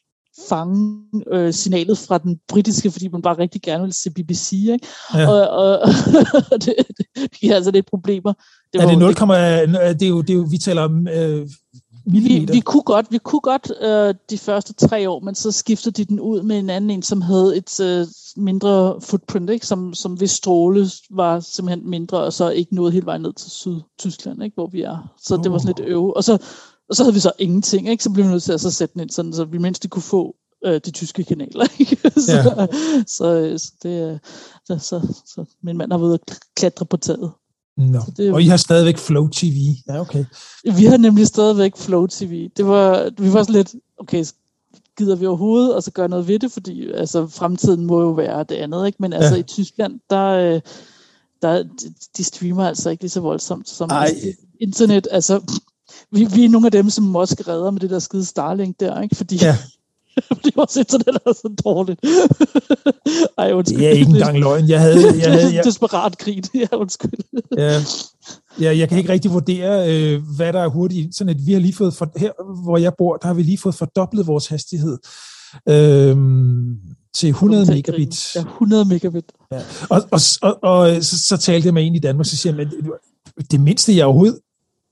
fange øh, signalet fra den britiske, fordi man bare rigtig gerne vil se BBC. Ikke? Ja. Og, og *laughs* det, det giver altså lidt problemer. Det er det 0, det, det, er jo, det er jo, vi taler om øh, vi, vi kunne godt, vi kunne godt øh, de første tre år, men så skiftede de den ud med en anden en, som havde et øh, mindre footprint, ikke? Som, som hvis stråle var simpelthen mindre, og så ikke nået hele vejen ned til Syd-Tyskland, ikke? hvor vi er. Så oh. det var sådan lidt øve. Og så Og så havde vi så ingenting, ikke? så blev vi nødt til at så sætte den ind, sådan, så vi mindst kunne få øh, de tyske kanaler. *laughs* Ikke? så, ja. så, så, det, så, så, så min mand har været at klatre på taget. No. Det, og I har stadigvæk Flow TV. Ja, okay. Vi har nemlig stadigvæk Flow TV. Det var, vi var sådan lidt, okay, gider vi overhovedet og så gøre noget ved det, fordi altså, fremtiden må jo være det andet, ikke? Men altså ja. i Tyskland, der, øh, der, de streamer altså ikke lige så voldsomt som Ej. internet. Altså, vi, vi er nogle af dem, som også redder med det der skide Starlink der, ikke? Fordi ja. *laughs* fordi vores internet er så dårligt. *laughs* Ej, undskyld. Det er ikke engang løgn. Jeg havde, jeg havde, jeg... Desperat krig, *laughs* ja, undskyld. ja, ja, jeg kan ikke rigtig vurdere, øh, hvad der er hurtigt internet. Vi har lige fået, for, her hvor jeg bor, der har vi lige fået fordoblet vores hastighed. Øh, til 100 megabit. Ja, 100 megabit. Ja. Og, og, og, og så, så talte jeg med en i Danmark, så siger jeg, det mindste jeg overhovedet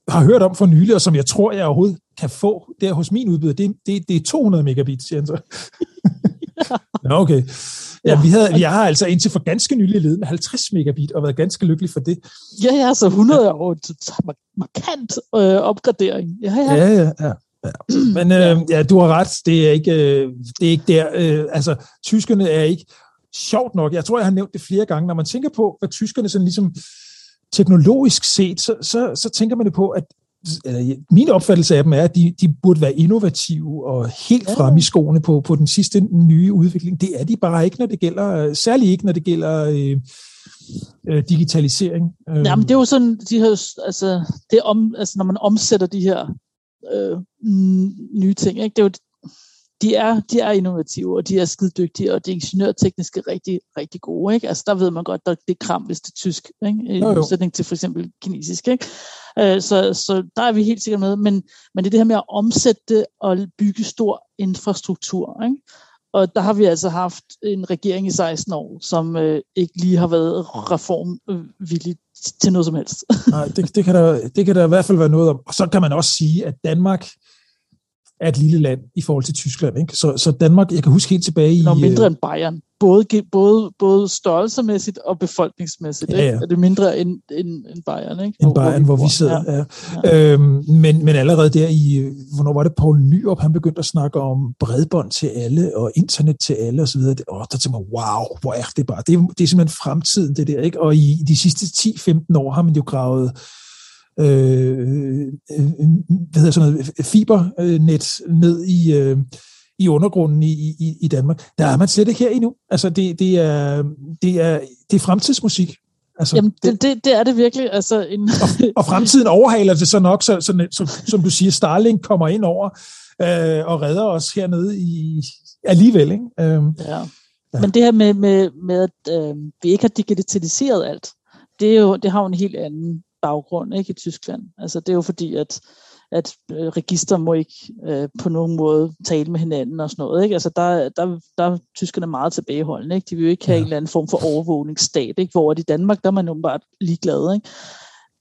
har hørt om for nylig, og som jeg tror, jeg overhovedet kan få der hos min udbyder, det, det, det er 200 megabit, siger han så. *laughs* Nå, okay. Ja, vi havde, jeg har altså indtil for ganske nylig ledet med 50 megabit, og været ganske lykkelig for det. Ja, ja, så 100 er jo markant øh, opgradering. Ja, ja. ja, ja, ja. Ja. *clears throat* Men øh, ja, du har ret, det er ikke, øh, det er ikke der. Øh, altså, tyskerne er ikke sjovt nok. Jeg tror, jeg har nævnt det flere gange. Når man tænker på, hvad tyskerne sådan ligesom teknologisk set, så, så, så tænker man det på, at eller, min opfattelse af dem er, at de, de burde være innovative og helt frem i skoene på, på den sidste nye udvikling. Det er de bare ikke, når det gælder, særligt ikke, når det gælder øh, øh, digitalisering. Jamen, det er jo sådan, de her, altså, det om, altså, når man omsætter de her øh, nye ting, ikke? det er jo de er, de er innovative, og de er skide dygtige, og de ingeniørteknisk er rigtig, rigtig gode. Ikke? Altså, der ved man godt, at det er kram, hvis det er tysk, ikke? i modsætning til for eksempel kinesisk. Ikke? Øh, så, så der er vi helt sikkert med, men, men det er det her med at omsætte og bygge stor infrastruktur. Ikke? Og der har vi altså haft en regering i 16 år, som øh, ikke lige har været reformvillig til noget som helst. Nej, det, det, kan der, det kan der i hvert fald være noget om. Og så kan man også sige, at Danmark er et lille land i forhold til Tyskland. Ikke? Så, så Danmark, jeg kan huske helt tilbage i... Nå, mindre end Bayern. Både, både, både størrelsemæssigt og befolkningsmæssigt. Ja, ja. Ikke? Er det mindre end, end, end Bayern, ikke? End Bayern, hvor, hvor vi sidder. Ja. Ja. Øhm, men, men allerede der i... Hvornår var det Poul Nyrup, han begyndte at snakke om bredbånd til alle og internet til alle osv. Og der tænkte man, wow, hvor er det bare. Det er, det er simpelthen fremtiden, det der. Ikke? Og i de sidste 10-15 år har man jo gravet øh, øh, hvad hedder sådan noget, fibernet ned i, øh, i undergrunden i, i, i Danmark. Der er man slet ikke her endnu. Altså, det, det, er, det, er, det er fremtidsmusik. Altså, Jamen, det, det, det er det virkelig. Altså, en... og, og fremtiden overhaler det så nok, så, så, så, som du siger, Starlink kommer ind over øh, og redder os hernede i alligevel. Ikke? Øh, ja. Ja. Men det her med, med, med at øh, vi ikke har digitaliseret alt, det, er jo, det har jo en helt anden baggrund ikke, i Tyskland. Altså, det er jo fordi, at, at øh, register må ikke øh, på nogen måde tale med hinanden og sådan noget. Ikke? Altså, der, der, der er tyskerne meget tilbageholdende. Ikke? De vil jo ikke have ja. en eller anden form for overvågningsstat, ikke? hvor i Danmark, der er man jo bare ligeglad. Ikke?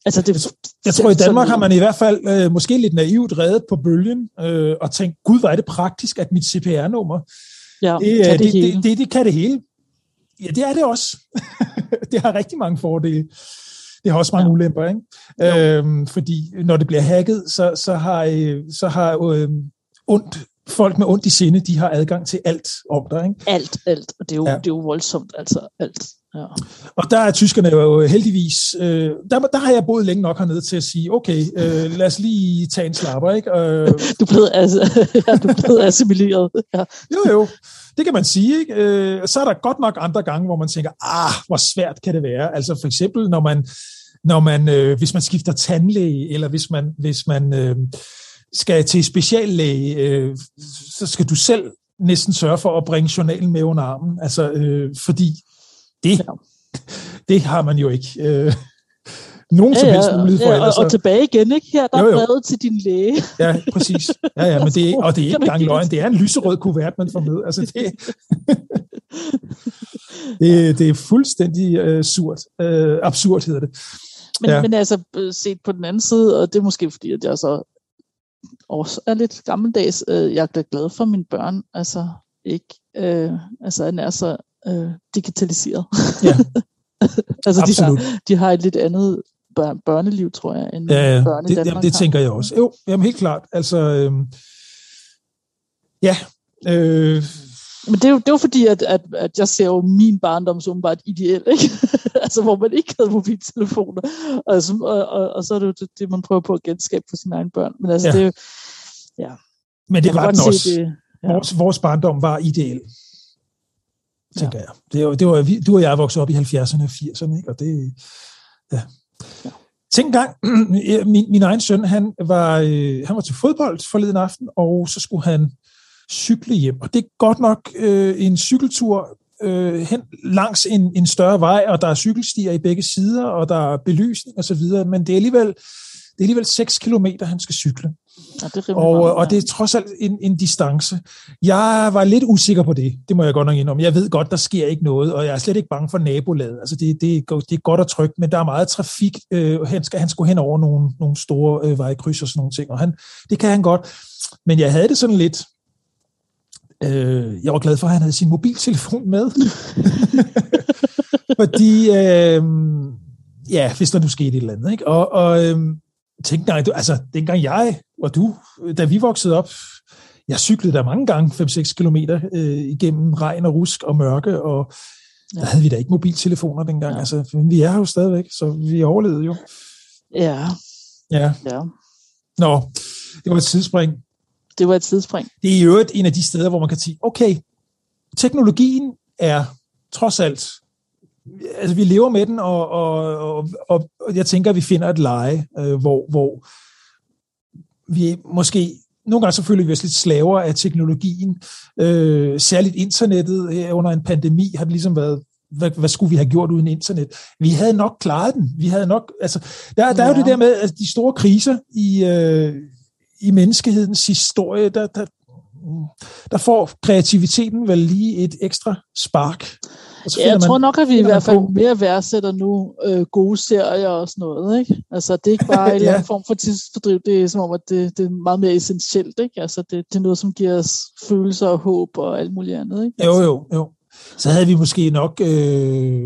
Altså det, jeg, jeg tror, i Danmark har man i hvert fald øh, måske lidt naivt reddet på bølgen øh, og tænkt, gud, hvor er det praktisk, at mit CPR-nummer, ja, det, kan det, det, det, det, det kan det hele. Ja, det er det også. *laughs* det har rigtig mange fordele. Det har også mange ja. ulemper, ikke? Øhm, fordi når det bliver hacket, så, så har, øh, så har øh, ondt, folk med ondt i sinde, de har adgang til alt om dig. Ikke? Alt, alt. Og det er jo, ja. det er jo voldsomt, altså alt. Ja. Og der er tyskerne jo heldigvis, øh, der, der har jeg boet længe nok hernede til at sige, okay, øh, lad os lige tage en slapper, ikke? Øh, *laughs* du er blevet, altså, *laughs* ja, du er blevet assimileret. Ja. Jo, jo. Det kan man sige. Ikke? Øh, så er der godt nok andre gange, hvor man tænker, ah, hvor svært kan det være? Altså for eksempel, når man, når man øh, hvis man skifter tandlæge, eller hvis man, hvis man øh, skal til speciallæge, øh, så skal du selv næsten sørge for at bringe journalen med under armen. Altså, øh, fordi det, det har man jo ikke. Øh, nogen ja, som helst mulighed for. Ja, og, og tilbage igen, ikke? Her der jo, jo. er brevet til din læge. *laughs* Ja, præcis. Ja, ja, men det er, og det er ikke engang løgn. Det er en lyserød kuvert, man får med. Altså, det, *laughs* det, det er fuldstændig øh, surt. Øh, absurd hedder det. Men, ja. men altså, øh, set på den anden side, og det er måske fordi, at jeg så også er lidt gammeldags, øh, jeg er glad for mine børn, altså ikke, øh, altså han er så øh, digitaliseret. Ja. *laughs* altså de har, de har et lidt andet børn, børneliv, tror jeg, end ja, børn i det, Danmark jamen, det tænker jeg også. Jo, jamen helt klart. Altså, øh, ja, øh, men det er jo, det er jo fordi, at, at, at jeg ser jo min barndom som bare et ideel, ikke? *laughs* altså, hvor man ikke havde mobiltelefoner. Altså, og, og, og, så er det jo det, det, man prøver på at genskabe for sine egne børn. Men altså, ja. det er jo, ja. Men det var den også. Det, ja. vores, vores barndom var ideel, tænker ja. jeg. Det var, det var, du og jeg voksede op i 70'erne og 80'erne, ikke? og det, ja. ja. Tænk gang, *clears throat* min, min egen søn, han var, øh, han var til fodbold forleden aften, og så skulle han cykle hjem. Og det er godt nok øh, en cykeltur øh, hen langs en, en større vej, og der er cykelstier i begge sider, og der er belysning osv., men det er alligevel, det er alligevel 6 kilometer, han skal cykle. Ja, det og, meget, ja. og det er trods alt en, en distance. Jeg var lidt usikker på det, det må jeg godt nok indrømme. Jeg ved godt, der sker ikke noget, og jeg er slet ikke bange for nabolaget. Altså det, det, det er godt og trygt, men der er meget trafik. Øh, han, skal, han skulle hen over nogle, nogle store øh, vejkryds og sådan nogle ting, og han, det kan han godt. Men jeg havde det sådan lidt, Øh, jeg var glad for, at han havde sin mobiltelefon med. *laughs* Fordi, øh, ja, hvis der nu skete et eller andet. Ikke? Og, og øh, tænk dig, du, altså, dengang jeg og du, da vi voksede op, jeg cyklede der mange gange, 5-6 kilometer øh, igennem regn og rusk og mørke, og ja. der havde vi da ikke mobiltelefoner dengang. Ja. Altså, vi er jo stadigvæk, så vi overlevede jo. Ja. Ja. ja. Nå, det var et tidsspring det var et tidsspring. Det er i øvrigt en af de steder, hvor man kan sige, okay, teknologien er trods alt, altså vi lever med den, og, og, og, og jeg tænker, at vi finder et leje, øh, hvor, hvor vi måske nogle gange føler vi os lidt slaver af teknologien. Øh, særligt internettet her under en pandemi har det ligesom været, hvad, hvad skulle vi have gjort uden internet? Vi havde nok klaret den. Vi havde nok, altså, der, der ja. er jo det der med, at de store kriser i, øh, i menneskehedens historie, der, der, der får kreativiteten vel lige et ekstra spark. Ja, jeg tror nok, at vi i hvert fald mere værdsætter nu øh, gode serier og sådan noget. Ikke? Altså, det er ikke bare *laughs* en ja. eller anden form for tidsfordriv, det er som om, at det, det er meget mere essentielt. Ikke? Altså, det, det er noget, som giver os følelser og håb og alt muligt andet. Ikke? Altså. Jo, jo, jo. Så havde vi måske nok... Øh,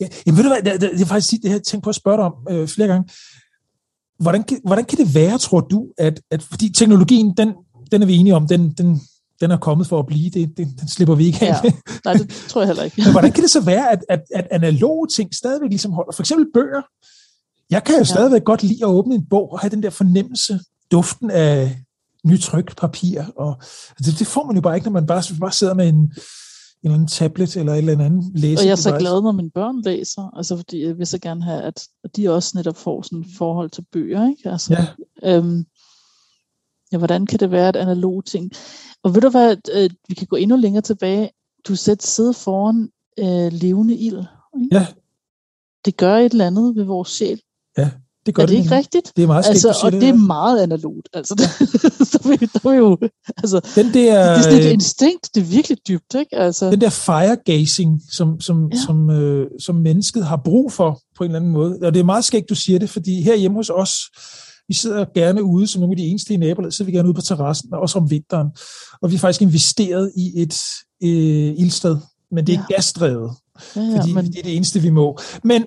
ja, jamen ved du hvad, det, det, det er faktisk det, jeg har tænkt på at spørge dig om øh, flere gange hvordan, hvordan kan det være, tror du, at, at fordi teknologien, den, den er vi enige om, den, den, den er kommet for at blive, det, det, den slipper vi ikke af. Ja. Nej, det tror jeg heller ikke. *laughs* Men hvordan kan det så være, at, at, at analoge ting stadigvæk ligesom holder? For eksempel bøger. Jeg kan jo ja. stadigvæk godt lide at åbne en bog og have den der fornemmelse, duften af nytrykt papir. Og det, det får man jo bare ikke, når man bare, bare sidder med en, en eller anden tablet eller et eller andet læse. Og jeg er så glad, når mine børn læser, altså fordi jeg vil så gerne have, at de også netop får sådan et forhold til bøger, ikke? Altså, ja. Øhm, ja, hvordan kan det være et analog ting? Og ved du hvad, øh, vi kan gå endnu længere tilbage. Du sætter sidde foran øh, levende ild. Ikke? Ja. Det gør et eller andet ved vores sjæl. Ja. Det gør er det, det ikke rigtigt? Det er meget altså, Og det, det er meget analogt. Altså, *laughs* det, så vi, der er jo, altså, den der, det er sådan et øh, instinkt, det er virkelig dybt. Ikke? Altså, den der firegazing, som, som, ja. som, øh, som mennesket har brug for på en eller anden måde. Og det er meget skægt, du siger det, fordi her hjemme hos os, vi sidder gerne ude, som nogle af de eneste i nabolaget, så vi gerne ude på terrassen, også om vinteren. Og vi har faktisk investeret i et øh, ildsted, men det er ja. gasdrevet, ja, ja, fordi men... det er det eneste, vi må. Men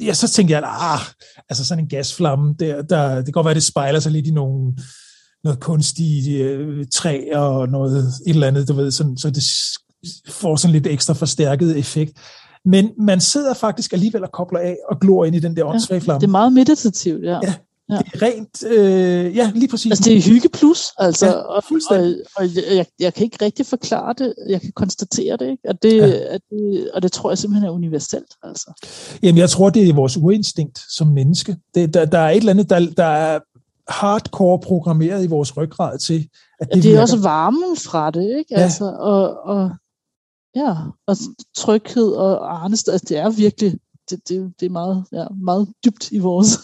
ja, så tænkte jeg, ah, altså sådan en gasflamme, der, der, det kan godt være, det spejler sig lidt i nogle, noget kunstigt øh, træ og noget et eller andet, du ved, sådan, så det får sådan lidt ekstra forstærket effekt. Men man sidder faktisk alligevel og kobler af og glor ind i den der åndssvage flamme. Det er meget meditativt, ja. ja. Ja. Det er rent, øh, ja, lige præcis. Altså det er hygge plus, altså, ja, og, og, og jeg, jeg kan ikke rigtig forklare det, jeg kan konstatere det, ikke? At det, ja. at det, og det tror jeg simpelthen er universelt. Altså. Jamen jeg tror, det er vores urinstinkt som menneske. Det, der, der er et eller andet, der, der er hardcore programmeret i vores ryggrad til, at det, ja, det er virker. også varmen fra det, ikke? Ja. Altså, og, og, ja, og tryghed og arnest, altså det er virkelig det, det, det er meget, ja, meget dybt i vores,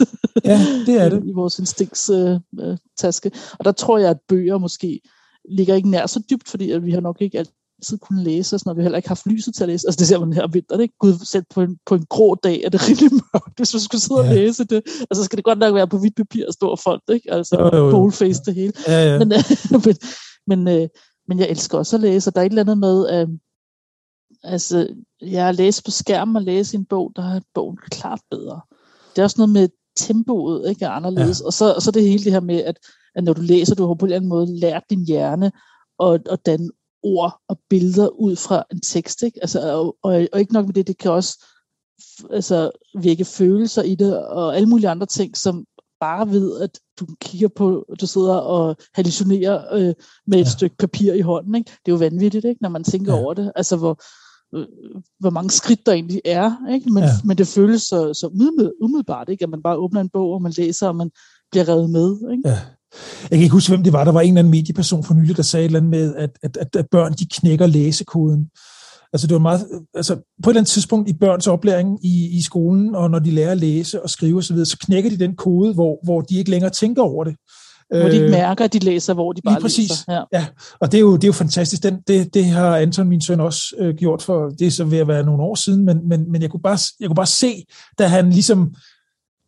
ja, det er *laughs* det. i vores instinkttaske. Øh, og der tror jeg, at bøger måske ligger ikke nær så dybt, fordi at vi har nok ikke altid kunnet læse, og sådan, og vi har heller ikke haft lyset til at læse. Altså det ser man her om vinteren, ikke? Gud, selv på en, på en grå dag er det *laughs* rigtig mørkt, hvis man skulle sidde ja. og læse det. Altså skal det godt nok være på hvidt papir og stor font, ikke? Altså jo, jo, jo. boldface det hele. Ja, ja. Men, *laughs* men, men, øh, men jeg elsker også at læse, og der er et eller andet med, øh, Altså, jeg læst på skærmen og læst en bog, der er bogen klart bedre. det er også noget med tempoet, ikke, er anderledes. Ja. Og så, og så det hele det her med, at, at når du læser, du har på en eller anden måde lært din hjerne at, at danne ord og billeder ud fra en tekst. Ikke? Altså, og, og, og ikke nok med det, det kan også altså, vække følelser i det, og alle mulige andre ting, som bare ved, at du kigger på, du sidder og hallucinerer øh, med et ja. stykke papir i hånden. Ikke? Det er jo vanvittigt, ikke? når man tænker ja. over det. Altså, hvor, øh, hvor mange skridt der egentlig er. Ikke? Men, ja. men det føles så, så umiddelbart, ikke? at man bare åbner en bog, og man læser, og man bliver revet med. Ikke? Ja. Jeg kan ikke huske, hvem det var. Der var en eller anden medieperson for nylig, der sagde et eller andet med, at, at, at, at børn de knækker læsekoden. Altså det var meget, altså på et eller andet tidspunkt i børns oplæring i, i skolen, og når de lærer at læse og skrive osv., så, så knækker de den kode, hvor, hvor de ikke længere tænker over det. Hvor de ikke øh, mærker, at de læser, hvor de bare Lige præcis. læser. Ja. ja, og det er jo, det er jo fantastisk. Den, det, det har Anton, min søn, også øh, gjort for, det er så ved at være nogle år siden, men, men, men jeg, kunne bare, jeg kunne bare se, da han ligesom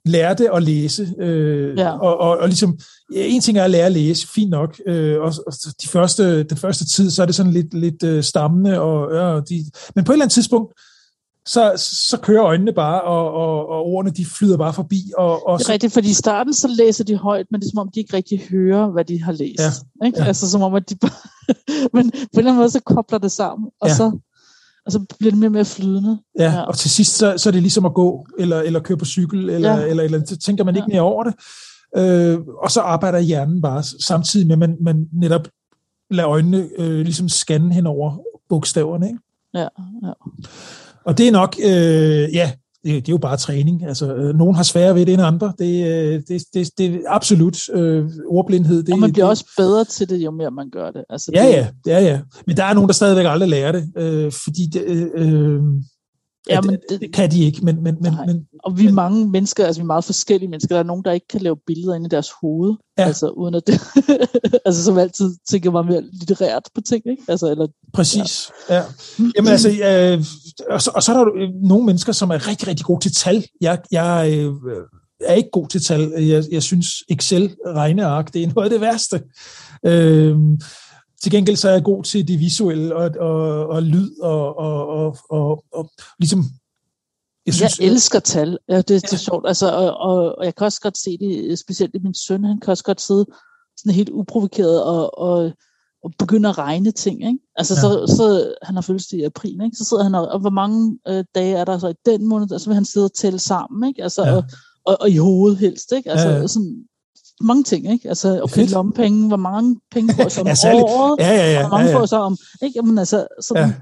lærte at læse. Øh, ja. og, og, og ligesom, ja, en ting er at lære at læse, fint nok. Øh, og, og de første, den første tid, så er det sådan lidt, lidt øh, stammende. Og, ja, de, men på et eller andet tidspunkt, så, så kører øjnene bare, og, og, og ordene de flyder bare forbi. Og, og det er rigtigt, fordi i starten så læser de højt, men det er som om, de ikke rigtig hører, hvad de har læst. Ja. Ikke? Ja. Altså som om, at de bare... *laughs* men på en eller anden måde, så kobler det sammen, og ja. så og så bliver det mere og mere flydende. Ja, ja. og til sidst, så, så er det ligesom at gå, eller, eller køre på cykel, eller, ja. eller, eller, så tænker man ikke ja. mere over det. Øh, og så arbejder hjernen bare, samtidig med, at man, man netop lader øjnene øh, ligesom scanne hen over bogstaverne. Ikke? Ja, ja. Og det er nok, øh, ja, det, det er jo bare træning. Altså, øh, nogen har sværere ved det end andre. Det, øh, det, det, det er absolut øh, ordblindhed. Det, og man bliver det, også bedre til det, jo mere man gør det. Altså, ja, det, ja, ja, ja. Men der er nogen, der stadigvæk aldrig lærer det, øh, fordi det, øh, øh Ja, men det, det kan de ikke, men... men, men, men og vi er mange mennesker, altså vi er meget forskellige mennesker. Der er nogen, der ikke kan lave billeder ind i deres hoved, ja. altså uden at det... *laughs* altså som altid tænker man mere litterært på ting, ikke? Altså, eller, Præcis, ja. ja. Jamen altså, øh, og, så, og så er der jo nogle mennesker, som er rigtig, rigtig gode til tal. Jeg, jeg øh, er ikke god til tal. Jeg, jeg synes, Excel-regneark, det er noget af det værste. Øh, til gengæld så er jeg god til det visuelle og, og, og lyd og, og, og, og, og ligesom jeg, synes, jeg elsker tal. Ja, det, det er sjovt. Altså, og, og, og jeg kan også godt se det, specielt i min søn, han kan også godt sidde sådan helt uprovokeret og, og, og begynde at regne ting. Ikke? Altså, ja. så, så, han har fødselsdag i april, ikke? så sidder han og, og hvor mange øh, dage er der så i den måned, altså vil han sidde og tælle sammen, ikke? Altså, ja. og, og, og, i hovedet helst, ikke? Altså, ja. sådan, mange ting, ikke? Altså, okay, Fedt. lommepenge, hvor mange penge får jeg så om *laughs* ja, året, ja, ja, ja, hvor mange ja, ja. får jeg så om, ikke? Jamen, altså, sådan, ja.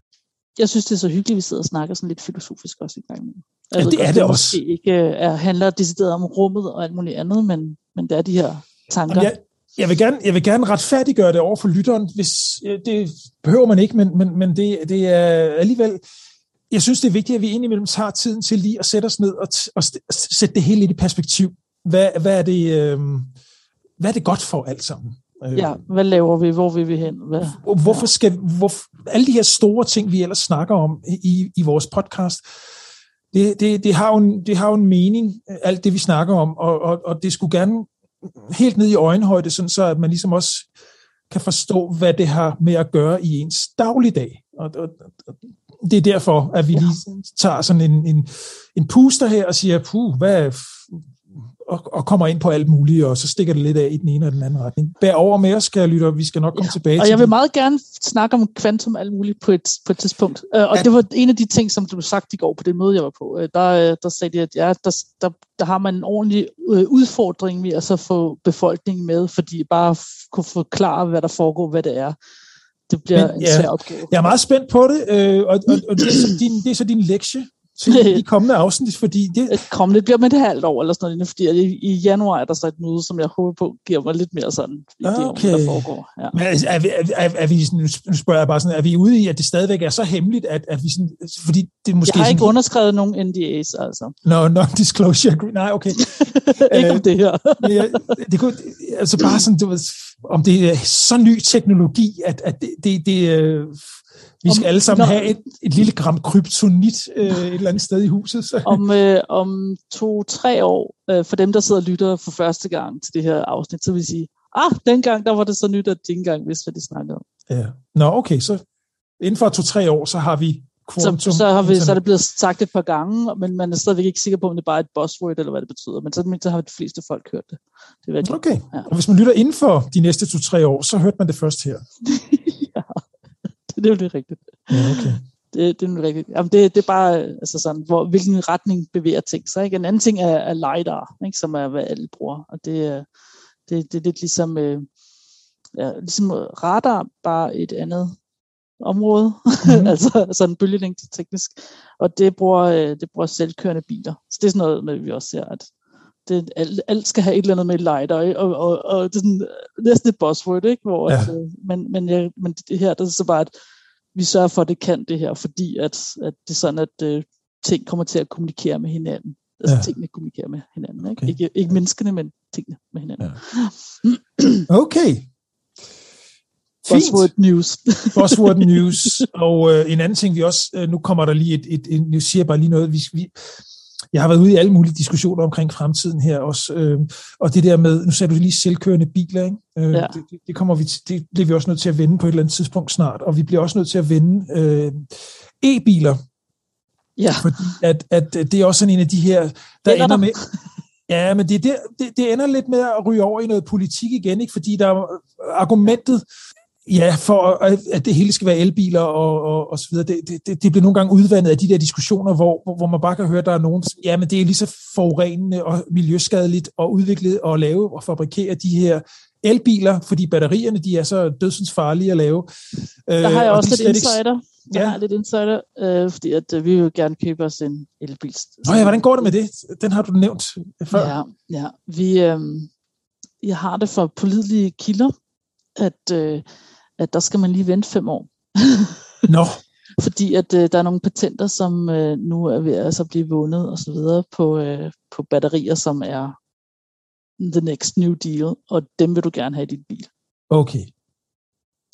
jeg synes, det er så hyggeligt, at vi sidder og snakker sådan lidt filosofisk også i gang. Jeg ja, det er det, det også. Det ikke øh, er, handler decideret om rummet og alt muligt andet, men, men det er de her tanker. jeg, jeg vil, gerne, jeg vil gerne retfærdiggøre det over for lytteren, hvis det behøver man ikke, men, men, men det, det er alligevel, jeg synes, det er vigtigt, at vi indimellem tager tiden til lige at sætte os ned og, og sætte det hele lidt i perspektiv. Hvad, hvad er det, øh, hvad er det godt for alt sammen? Øh, ja, hvad laver vi? Hvor vil vi hen? Hvad? Hvorfor skal, hvor, alle de her store ting, vi ellers snakker om i, i vores podcast, det, det, det, har jo en, det har jo en mening, alt det vi snakker om, og, og, og det skulle gerne helt ned i øjenhøjde, sådan så at man ligesom også kan forstå, hvad det har med at gøre i ens dagligdag. Og, og, og det er derfor, at vi lige tager sådan en, en, en puster her og siger, puh, hvad, og, og kommer ind på alt muligt, og så stikker det lidt af i den ene og den anden retning. Bær over med os, jeg lytte, vi skal nok komme ja, tilbage og til jeg vil det. meget gerne snakke om kvantum alt muligt på et, på et tidspunkt. Uh, og ja. det var en af de ting, som du sagt i går på det møde, jeg var på. Uh, der, øh, der sagde de, at ja, der, der, der har man en ordentlig uh, udfordring med at så få befolkningen med, fordi bare kunne forklare, hvad der foregår, hvad det er. Det bliver Men, en ja, svær opgave. Jeg er meget spændt på det, øh, og, og, og det, er så din, det er så din lektie til de kommende afsnit, fordi det... Et kommende bliver med et halvt år eller sådan noget, fordi i, i januar er der så et møde, som jeg håber på giver mig lidt mere sådan idé okay. om, der foregår. Ja. Men er, er, er, er, vi, nu spørger jeg bare sådan, er vi ude i, at det stadigvæk er så hemmeligt, at, at vi sådan, fordi det måske... Jeg har ikke sådan, underskrevet nogen NDA's, altså. No, non-disclosure *laughs* agreement, nej, okay. *laughs* ikke om det her. *laughs* ja, det kunne, altså bare sådan, du ved, om det er så ny teknologi, at, at det, det, det øh, vi skal om, alle sammen når, have et, et lille gram kryptonit øh, et eller andet sted i huset. Så. Om, øh, om to-tre år, øh, for dem, der sidder og lytter for første gang til det her afsnit, så vil jeg sige, ah, dengang der var det så nyt, at de ikke engang vidste, hvad de snakkede om. Ja. Nå, okay, så inden for to-tre år, så har vi så, så, har vi, så er det blevet sagt et par gange, men man er stadigvæk ikke sikker på, om det bare er et buzzword, eller hvad det betyder. Men så, så har de fleste folk hørt det. det okay. Ja. Og hvis man lytter inden for de næste to-tre år, så hørte man det først her. *laughs* ja, *laughs* det er jo det rigtigt. Ja, okay. Det, det er rigtigt. Jamen, det, det er bare altså sådan, hvor, hvilken retning bevæger ting sig. Ikke? En anden ting er, er LiDAR, ikke? som er, hvad alle bruger. Og det, det, det er lidt ligesom, øh, ja, ligesom radar, bare et andet område, mm. *laughs* altså sådan bølgelængde teknisk, og det bruger, øh, det bruger selvkørende biler. Så det er sådan noget, med, vi også ser, at det, alt, alt skal have et eller andet med light, og, og, og, det er sådan, næsten et buzzword, ikke? Hvor, ja. at, øh, men, men, ja, men det her, det er så bare, at vi sørger for, at det kan det her, fordi at, at det er sådan, at uh, ting kommer til at kommunikere med hinanden. Altså ja. tingene kommunikerer med hinanden. Ikke? Okay. Ikke, ikke menneskene, men tingene med hinanden. Ja. *clears throat* Okay, Buzzword News. *laughs* Buzzword News. Og øh, en anden ting, vi også, øh, nu kommer der lige et, et, et nu siger jeg bare lige noget, vi, vi, jeg har været ude i alle mulige diskussioner omkring fremtiden her også, øh, og det der med, nu sagde du lige selvkørende biler, ikke? Øh, ja. det, det, kommer vi, det bliver vi også nødt til at vende på et eller andet tidspunkt snart, og vi bliver også nødt til at vende øh, e-biler, Ja. Fordi at, at det er også sådan en af de her, der ender der. med... Ja, men det, det, det ender lidt med at ryge over i noget politik igen, ikke? fordi der er argumentet Ja, for at det hele skal være elbiler og, og, og så videre. Det, det, det bliver nogle gange udvandet af de der diskussioner, hvor, hvor man bare kan høre, at der er nogen, ja, men det er lige så forurenende og miljøskadeligt at udvikle og lave og fabrikere de her elbiler, fordi batterierne, de er så dødsens farlige at lave. Der har jeg øh, også lidt insider. Der ja. har lidt insider, øh, fordi at, øh, vi vil gerne købe os en elbil. Nå ja, hvordan går det med det? Den har du nævnt før. Ja, ja. Vi, øh, jeg har det for pålidelige kilder, at øh, at der skal man lige vente fem år. Nå. *laughs* Fordi at øh, der er nogle patenter, som øh, nu er ved at altså, blive vundet og så videre på, øh, på batterier, som er the next new deal, og dem vil du gerne have i din bil. Okay.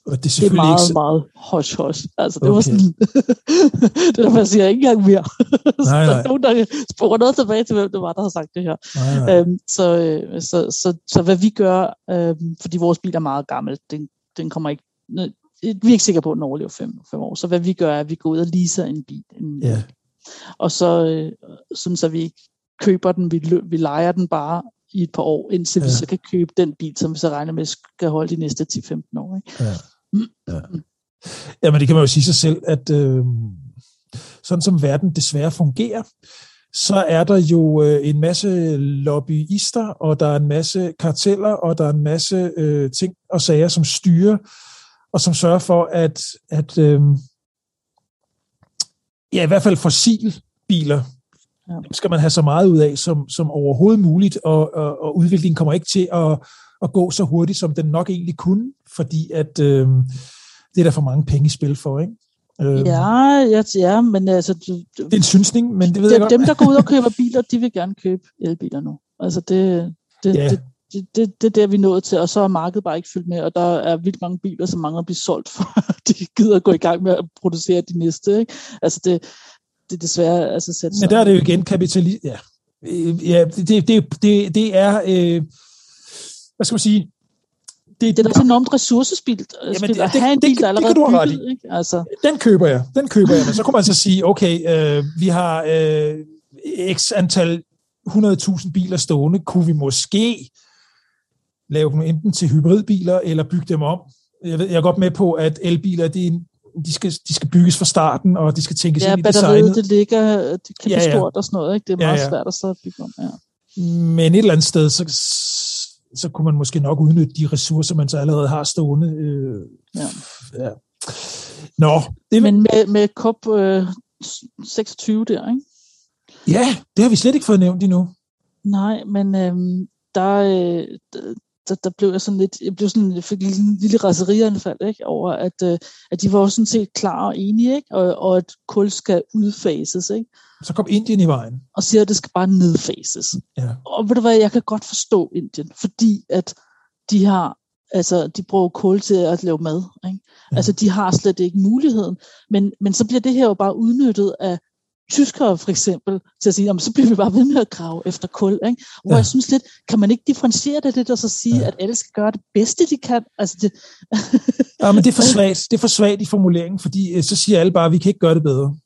Og det er, det er meget, ikke så... meget hush hush. Altså, det okay. var sådan, *laughs* det er derfor, jeg siger ikke engang mere. *laughs* Nej, nej. der er nogen, der sporer noget tilbage til, hvem det var, der har sagt det her. Nej, nej. Øhm, så, øh, så, så, så, hvad vi gør, øhm, fordi vores bil er meget gammel, den, den kommer ikke vi er ikke sikre på, at den overlever fem, fem år. Så hvad vi gør, er, at vi går ud og leaser en bil. En, ja. Og så øh, sådan, så vi ikke køber den, vi, vi leger den bare i et par år, indtil ja. vi så kan købe den bil, som vi så regner med skal holde de næste 10-15 år. Ikke? Ja. Ja. ja, men det kan man jo sige sig selv, at øh, sådan som verden desværre fungerer, så er der jo øh, en masse lobbyister, og der er en masse karteller, og der er en masse øh, ting og sager, som styrer og som sørger for, at, at øh, ja, i hvert fald fossilbiler ja. skal man have så meget ud af som, som overhovedet muligt, og, og, og udviklingen kommer ikke til at, at gå så hurtigt, som den nok egentlig kunne, fordi at øh, det er der for mange penge i spil for, ikke? Øh, ja, ja, ja, men altså... Du, det er en synsning, men det ved det, jeg godt. Dem, der går ud og køber biler, de vil gerne købe elbiler nu. Altså det, det, ja. det, det, det, det er der, vi nået til, og så er markedet bare ikke fyldt med, og der er vildt mange biler, som mangler at blive solgt, *laughs* for de gider at gå i gang med at producere de næste. Ikke? Altså det, det er desværre altså sæt Men der er det jo igen kapitalist. Ja, ja det, det, det, det er... Øh, hvad skal man sige? Det, det er da enormt ressourcespil Jamen, det, at have en bil, der allerede det, kan bygget, ikke? Altså. Den køber jeg. Den køber jeg. Men så kunne man så sige, okay, øh, vi har øh, x antal 100.000 biler stående. Kunne vi måske lave dem enten til hybridbiler eller bygge dem om. Jeg, ved, jeg er godt med på, at elbiler, de, de, skal, de skal bygges fra starten, og de skal tænkes ja, ind i designet. Ja, det ligger det kan ja, ja. stort og sådan noget. Ikke? Det er meget ja, ja. svært at så bygge om. Ja. Men et eller andet sted, så, så kunne man måske nok udnytte de ressourcer, man så allerede har stående. Øh, ja. ja. Nå, det, Men med, med COP øh, 26 der, ikke? Ja, det har vi slet ikke fået nævnt endnu. Nej, men øhm, der, øh, der, der blev jeg sådan lidt, jeg blev sådan, jeg fik en lille, raserianfald, ikke, over at, øh, at de var sådan set klar og enige, ikke, og, og at kul skal udfases, ikke. Så kom Indien i vejen. Og siger, at det skal bare nedfases. Ja. Og ved du hvad, jeg kan godt forstå Indien, fordi at de har, altså de bruger kul til at lave mad, ikke. Ja. Altså de har slet ikke muligheden, men, men så bliver det her jo bare udnyttet af tyskere for eksempel til at sige, så bliver vi bare ved med at grave efter kul. Ikke? Hvor ja. jeg synes lidt, kan man ikke differentiere det lidt og så sige, ja. at alle skal gøre det bedste, de kan? Altså det... *laughs* ja, men det er for svagt. Det er for svagt i formuleringen, fordi øh, så siger alle bare, at vi kan ikke gøre det bedre.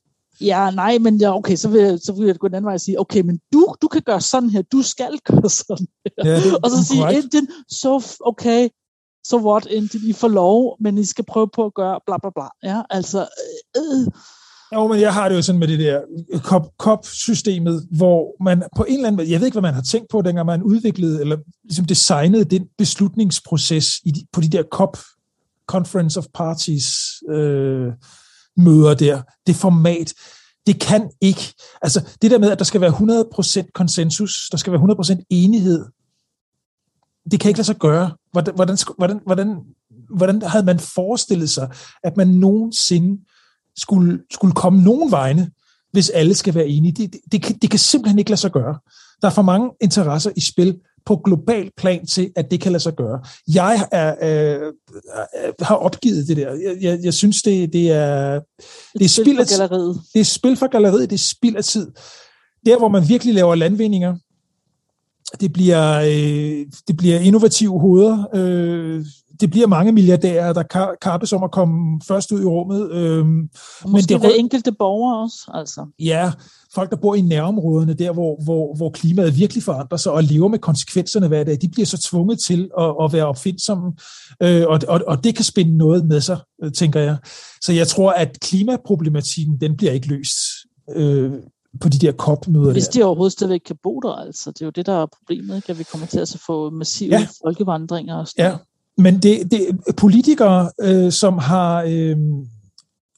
Ja, nej, men ja, okay, så vil, så vil jeg gå den anden vej og sige, okay, men du, du kan gøre sådan her, du skal *laughs* gøre sådan her. Ja, det, og så sige, Indien, så okay, så what, Indien, I får lov, men I skal prøve på at gøre bla bla bla. Ja, altså, øh, jo, men jeg har det jo sådan med det der øh, COP-systemet, hvor man på en eller anden måde, jeg ved ikke, hvad man har tænkt på, dengang man udviklede, eller ligesom designede den beslutningsproces i de, på de der COP, Conference of Parties, øh, møder der, det format, det kan ikke, altså det der med, at der skal være 100% konsensus, der skal være 100% enighed, det kan ikke lade sig gøre. Hvordan, hvordan, hvordan, hvordan, hvordan havde man forestillet sig, at man nogensinde skulle, skulle komme nogen vegne, hvis alle skal være enige. Det, det, det, kan, det kan simpelthen ikke lade sig gøre. Der er for mange interesser i spil på global plan til, at det kan lade sig gøre. Jeg er, øh, har opgivet det der. Jeg, jeg, jeg synes, det, det er... Det er spil for galleriet. Det er spil for galleriet, det er spild af tid. Der, hvor man virkelig laver landvindinger, det bliver, øh, det bliver innovative hoveder, øh, det bliver mange milliardærer, der kappes om at komme først ud i rummet. Øhm, Måske men det er enkelte borgere også, altså. Ja, folk, der bor i nærområderne, der hvor, hvor, hvor klimaet virkelig forandrer sig og lever med konsekvenserne hver dag, de bliver så tvunget til at, at være opfindsomme, øh, og, og, og det kan spænde noget med sig, øh, tænker jeg. Så jeg tror, at klimaproblematikken, den bliver ikke løst. Øh, på de der COP-møder. Hvis de overhovedet stadigvæk kan bo der, altså. Det er jo det, der er problemet, ikke? at vi kommer til at få massive ja. folkevandringer. Og sådan. Ja, men det, det politikere, øh, som har øh,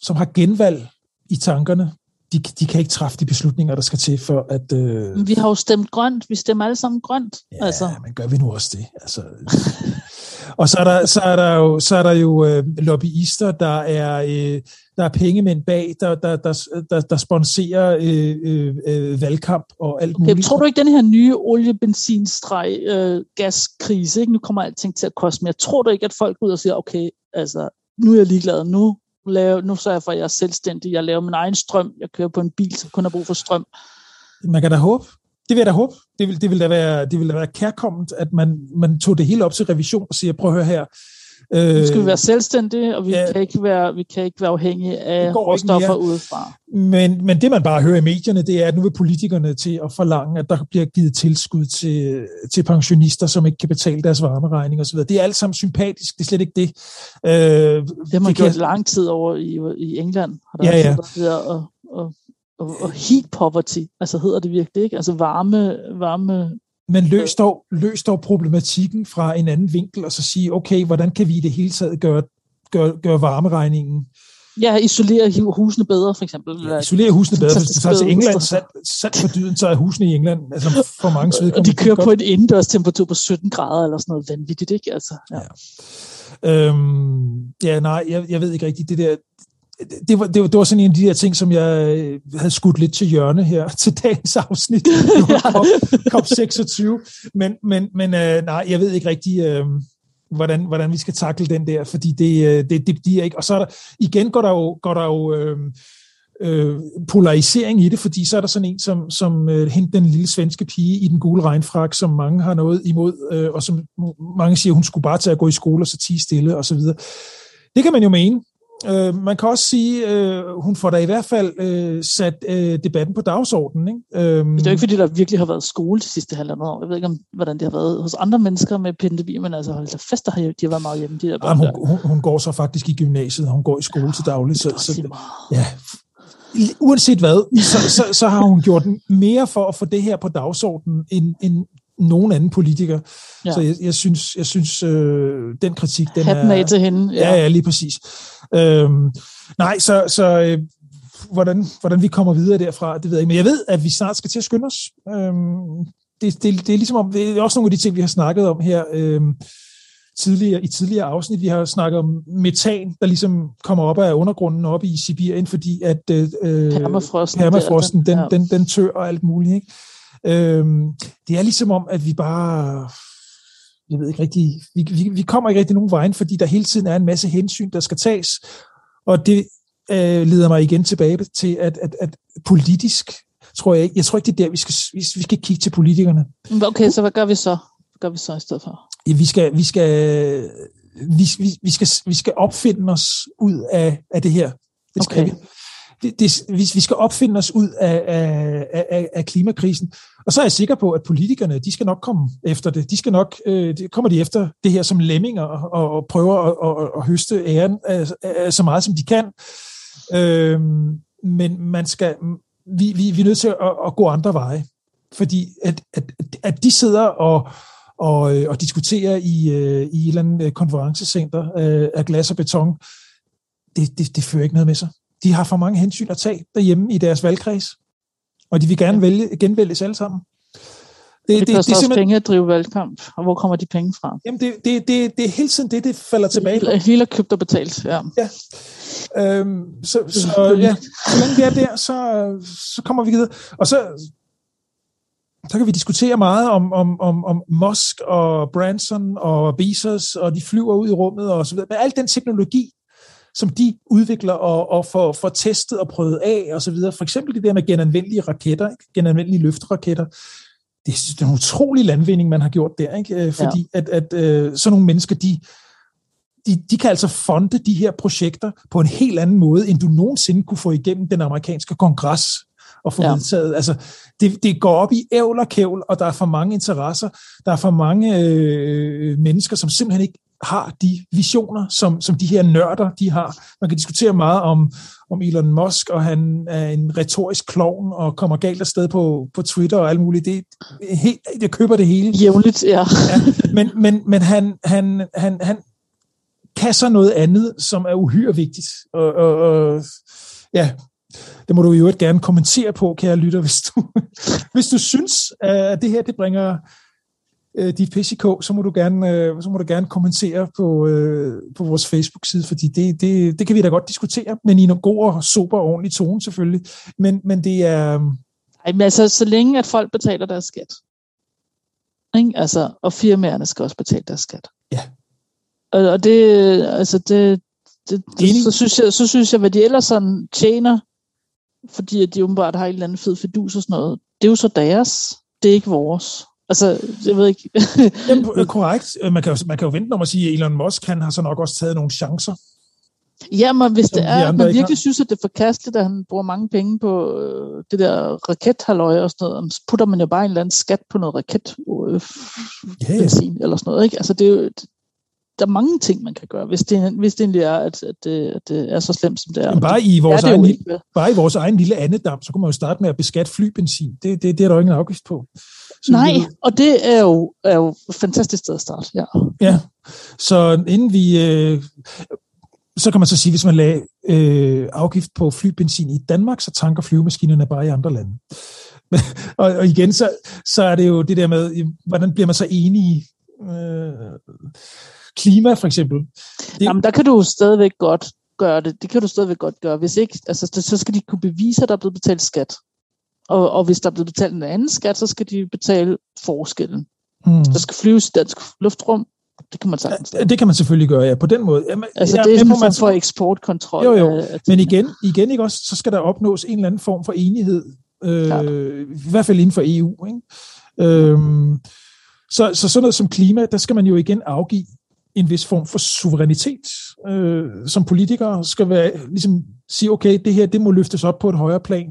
som har genvalg i tankerne, de, de kan ikke træffe de beslutninger, der skal til for at... Øh... Vi har jo stemt grønt. Vi stemmer alle sammen grønt. Ja, altså. men gør vi nu også det? Altså, og så er der, så er der jo, så er der jo øh, lobbyister, der er, øh, der er pengemænd bag, der, der, der, der, der sponserer øh, øh, øh, valgkamp og alt okay, muligt. Tror du ikke, den her nye olie, benzin, streg, øh, gaskrise, ikke? nu kommer alting til at koste mere. Tror du ikke, at folk ud og siger, okay, altså, nu er jeg ligeglad, nu, lave, nu sørger jeg for, at jeg er selvstændig, jeg laver min egen strøm, jeg kører på en bil, som kun har brug for strøm. Man kan da håbe. Det vil jeg da håbe. Det vil, det vil da være, det vil da være kærkommet, at man, man tog det hele op til revision og siger, prøv at høre her. Nu skal vi være selvstændige, og vi, ja, kan, ikke være, vi kan ikke være afhængige af råstoffer udefra. Men, men det, man bare hører i medierne, det er, at nu vil politikerne til at forlange, at der bliver givet tilskud til, til pensionister, som ikke kan betale deres varmeregning osv. Det er alt sammen sympatisk, det er slet ikke det. Øh, det har man gjort lang tid over i, i England. Har der ja, ja. Og, og og, og heat poverty, altså hedder det virkelig, ikke? Altså varme, varme men løs dog, løs dog problematikken fra en anden vinkel, og så sige, okay, hvordan kan vi i det hele taget gøre, gøre, gøre varmeregningen Ja, isolere husene bedre, for eksempel. Ja, isolere husene bedre. Hvis du tager til England, sat, sat for dyden, så er husene i England, altså for mange svedkommende. Og de kører på en indendørs temperatur på 17 grader, eller sådan noget vanvittigt, ikke? Altså, ja. Ja. Øhm, ja, nej, jeg, jeg ved ikke rigtigt, det der, det var, det, var, det var sådan en af de her ting, som jeg øh, havde skudt lidt til hjørne her *laughs* til dagens afsnit. COP, COP 26. Men, men, men øh, nej, jeg ved ikke rigtig, øh, hvordan, hvordan vi skal takle den der, fordi det, øh, det, det bliver ikke... Og så er der, igen går der jo, går der jo øh, øh, polarisering i det, fordi så er der sådan en som, som øh, hende, den lille svenske pige i den gule regnfrak, som mange har noget imod, øh, og som mange siger, hun skulle bare tage at gå i skole og så tige stille og så videre. Det kan man jo mene, Øh, man kan også sige, øh, hun får da i hvert fald øh, sat øh, debatten på dagsordenen. Ikke? Øhm, det er jo ikke, fordi der virkelig har været skole de sidste halvandet år. Jeg ved ikke, om, hvordan det har været hos andre mennesker med pandemi, men altså hold da fester har de har været meget hjemme. De der Jamen, hun, hun, hun går så faktisk i gymnasiet, hun går i skole ja, til daglig. Så, så, ja, uanset hvad, så, så, så har hun gjort mere for at få det her på dagsordenen, end, end nogen anden politiker. Ja. Så jeg, jeg synes, jeg synes øh, den kritik, den Hatten er... til hende. Ja. ja, ja, lige præcis. Øhm, nej, så, så øh, hvordan, hvordan vi kommer videre derfra, det ved jeg ikke. Men jeg ved, at vi snart skal til at skynde os. Øhm, det, det, det er ligesom om, det er også nogle af de ting, vi har snakket om her øhm, tidligere, i tidligere afsnit. Vi har snakket om metan, der ligesom kommer op af undergrunden op i Sibirien, fordi at øh, permafrosten, permafrosten den, ja. den, den tør og alt muligt. Ikke? Øhm, det er ligesom om, at vi bare jeg ved ikke rigtig, vi, vi, vi kommer ikke rigtig nogen vejen, fordi der hele tiden er en masse hensyn, der skal tages. Og det øh, leder mig igen tilbage til, at, at, at politisk, tror jeg ikke, jeg tror ikke, det er der, vi skal, vi, vi skal kigge til politikerne. Okay, så hvad gør vi så? Hvad gør vi så i stedet for? Ja, vi skal, vi skal, vi, vi, vi skal, vi skal opfinde os ud af, af det her. Det skal okay. vi det, det, vi, vi skal opfinde os ud af, af, af, af klimakrisen. Og så er jeg sikker på, at politikerne, de skal nok komme efter det. De skal nok, øh, de, kommer de efter det her som lemminger og, og prøver at, at, at høste æren af, af, så meget, som de kan. Øh, men man skal, vi, vi, vi er nødt til at, at gå andre veje. Fordi at, at, at de sidder og, og, øh, og diskuterer i, øh, i et eller andet konferencecenter øh, af glas og beton, det, det, det fører ikke noget med sig de har for mange hensyn at tage derhjemme i deres valgkreds, og de vil gerne vælge, genvælges alle sammen. Det, det, det, det er simpelthen... penge at drive valgkamp, og hvor kommer de penge fra? Jamen, det, det, det, det er hele tiden det, det falder tilbage på. Hele er købt og betalt, ja. ja. Øhm, så, så, ja, så længe vi er der, så, så kommer vi videre. Og så, så kan vi diskutere meget om, om, om, om Musk og Branson og Bezos, og de flyver ud i rummet og så videre. Men al den teknologi, som de udvikler og, og får, får testet og prøvet af og så videre. For eksempel det der med genanvendelige raketter, ikke? genanvendelige løfteraketter. Det er, en utrolig landvinding, man har gjort der, ikke? Øh, fordi ja. at, at øh, sådan nogle mennesker, de, de, de kan altså fonde de her projekter på en helt anden måde, end du nogensinde kunne få igennem den amerikanske kongres og få ja. vedtaget. Altså, det, det går op i ævl og kævl, og der er for mange interesser. Der er for mange øh, mennesker, som simpelthen ikke har de visioner, som, som de her nørder, de har. Man kan diskutere meget om, om Elon Musk, og han er en retorisk klovn, og kommer galt afsted på, på Twitter og alt muligt. Det, helt, jeg køber det hele. Jævligt, ja. ja men men, men han, han, han, han kan så noget andet, som er uhyre vigtigt. Og, og, og ja, det må du jo gerne kommentere på, kære lytter, hvis du, *laughs* hvis du synes, at det her det bringer øh, dit PCK, så må du gerne, øh, så må du gerne kommentere på, øh, på vores Facebook-side, fordi det, det, det kan vi da godt diskutere, men i en god og super og ordentlig tone selvfølgelig. Men, men det er... Ej, men altså, så længe at folk betaler deres skat. Ikke? Altså, og firmaerne skal også betale deres skat. Ja. Og, og det, altså det, det, det så, synes jeg, så synes jeg, hvad de ellers sådan tjener, fordi at de åbenbart har en eller anden fed fedus og sådan noget, det er jo så deres, det er ikke vores. Altså, jeg ved ikke. *laughs* Jamen, korrekt. Man kan, jo, man kan jo vente om at sige, at Elon Musk han har så nok også taget nogle chancer. Ja, men hvis det er, at man virkelig har. synes, at det er forkasteligt, at han bruger mange penge på øh, det der rakethalløj og sådan noget, så putter man jo bare en eller anden skat på noget raket øh, ja. eller sådan noget. Ikke? Altså, det er jo, der er mange ting, man kan gøre, hvis det, hvis det egentlig er, at, at, det, at det er så slemt, som det er. Men bare i vores, egen, lille, bare i vores egen lille andedam, så kunne man jo starte med at beskatte flybenzin. Det, det, det er der jo ingen afgift på. Så Nej, det, og det er jo, er jo et fantastisk sted at starte. Ja, ja. så inden vi... Øh, så kan man så sige, hvis man lagde øh, afgift på flybenzin i Danmark, så tanker flyvemaskinerne bare i andre lande. *laughs* og, og igen, så, så er det jo det der med, hvordan bliver man så enige? Øh, klima for eksempel. Det, Jamen, der kan du stadigvæk godt gøre det. Det kan du stadigvæk godt gøre. Hvis ikke, altså, så skal de kunne bevise, at der er blevet betalt skat. Og, og hvis der er blevet betalt en anden skat, så skal de betale forskellen. Mm. Der skal flyves i dansk luftrum. Det kan man sagtens. Ja, det kan man selvfølgelig gøre, ja. På den måde. Jamen, altså, det er sådan man for eksportkontrol. Jo, jo. Af, Men igen, igen ikke også, så skal der opnås en eller anden form for enighed. Øh, I hvert fald inden for EU. Ikke? Øhm, så, så sådan noget som klima, der skal man jo igen afgive en vis form for suverænitet. Øh, som politikere skal være, ligesom sige, okay, det her det må løftes op på et højere plan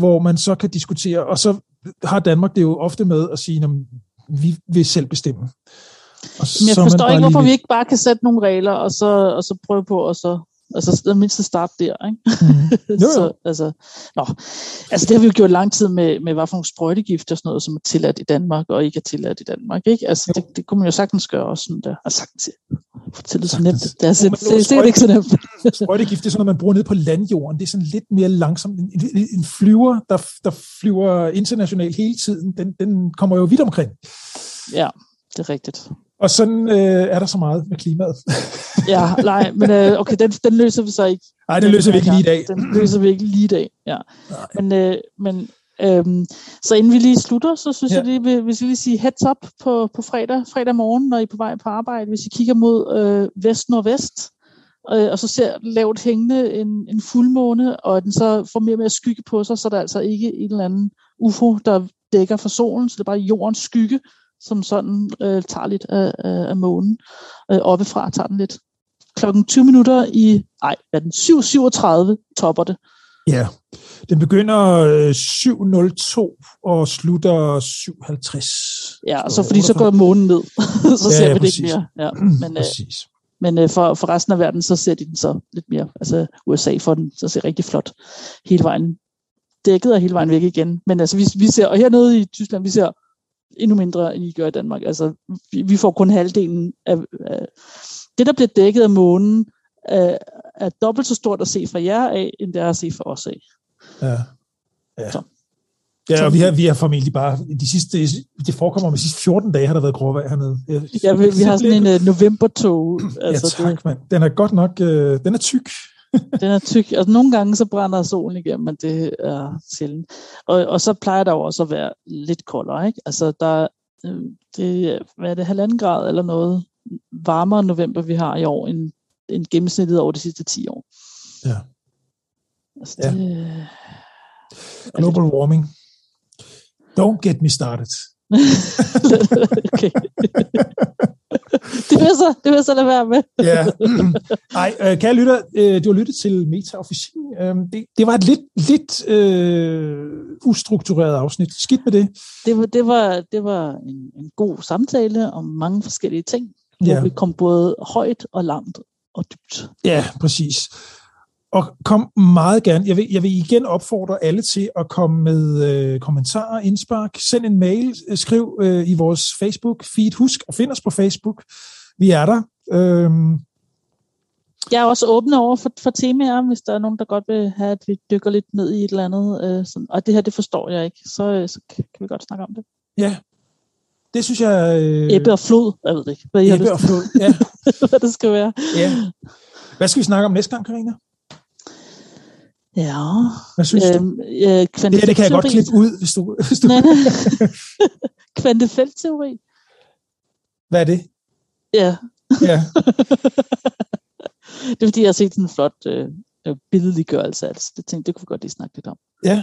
hvor man så kan diskutere, og så har Danmark det jo ofte med at sige, at vi vil selv bestemme. Og Men jeg forstår ikke, hvorfor vi ikke bare kan sætte nogle regler, og så, og så prøve på, og så Altså, det mindste start der, ikke? Mm. Jo, *laughs* jo. så, altså, nå. altså, det har vi jo gjort lang tid med, med hvad for nogle sprøjtegifter og sådan noget, som er tilladt i Danmark, og ikke er tilladt i Danmark, ikke? Altså, det, det kunne man jo sagtens gøre også sådan der. Og sagtens, fortælle så nemt. Det er, altså, det, det, det er ikke så nemt. sprøjtegift, det er sådan noget, man bruger ned på landjorden. Det er sådan lidt mere langsomt. En, en, en flyver, der, der flyver internationalt hele tiden, den, den kommer jo vidt omkring. Ja, det er rigtigt. Og sådan øh, er der så meget med klimaet. ja, nej, men øh, okay, den, den løser vi så ikke. Nej, den løser vi ikke lige i dag. Den løser vi ikke lige i dag, ja. Nej. Men, øh, men øhm, så inden vi lige slutter, så synes ja. jeg lige, hvis vi lige sige heads up på, på fredag, fredag morgen, når I er på vej på arbejde, hvis I kigger mod øh, vest-nordvest, øh, og så ser lavt hængende en, en fuldmåne, og den så får mere og mere skygge på sig, så der er altså ikke en eller anden UFO, der dækker for solen, så det er bare jordens skygge, som sådan øh, tager lidt af, af, månen. Øh, oppefra tager den lidt. Klokken 20 minutter i, nej, er den 7.37 topper det. Ja, den begynder 7.02 og slutter 7.50. Ja, og så fordi så går månen ned, *laughs* så ja, ser ja, vi det ikke mere. Ja, men, præcis. Men øh, for, for resten af verden, så ser de den så lidt mere. Altså USA får den så ser rigtig flot hele vejen dækket og hele vejen væk igen. Men altså, vi, vi ser, og hernede i Tyskland, vi ser endnu mindre, end I gør i Danmark. Altså, vi, vi får kun halvdelen af, af det, der bliver dækket af månen, er, er dobbelt så stort at se fra jer af, end det er at se fra os af. Ja. ja. Så. Ja, og vi har, vi har formentlig bare, de sidste, det forekommer med de sidste 14 dage, har der været gråvejr hernede. Jeg, ja, vi, vi har sådan en uh, novembertog. Altså, ja, tak, det, mand. Den er godt nok, uh, den er tyk. Den er tyk. Altså, nogle gange så brænder solen igennem, men det er sjældent. Og, og så plejer der jo også at være lidt koldere, ikke? Altså, der, øh, det, hvad er det, halvanden grad eller noget varmere november, vi har i år, end, end gennemsnittet over de sidste 10 år. Ja. Altså, det, ja. Global warming. Don't get me started. *laughs* okay. *laughs* det vil så, det vil så lade være med. ja. Ej, øh, kære lytter, øh, du har lyttet til Meta og Fysik. Øh, det, det var et lidt, lidt øh, ustruktureret afsnit. Skidt med det. Det var, det var, det var en, en god samtale om mange forskellige ting, ja. hvor vi kom både højt og langt og dybt. Ja, præcis. Og kom meget gerne. Jeg vil, jeg vil igen opfordre alle til at komme med øh, kommentarer, indspark. Send en mail, øh, skriv øh, i vores Facebook-feed. Husk at finde os på Facebook. Vi er der. Øhm. Jeg er også åben over for, for temaer, hvis der er nogen, der godt vil have, at vi dykker lidt ned i et eller andet. Øh, sådan, og det her, det forstår jeg ikke. Så, øh, så kan vi godt snakke om det. Ja, det synes jeg... Øh... Ebbe og flod, jeg ved ikke. Hvad Ebbe og flod, ja. *laughs* hvad det skal være. Ja. Hvad skal vi snakke om næste gang, Karina? Ja. Hvad synes øhm, du? Øh, det her, det kan jeg godt klippe ud, hvis du... Hvis du... *laughs* Kvantefeltteori. Hvad er det? Ja. ja. *laughs* det er fordi, jeg har set sådan en flot øh, øh billedliggørelse af det, tænkte det kunne vi godt lige snakke lidt om. Ja.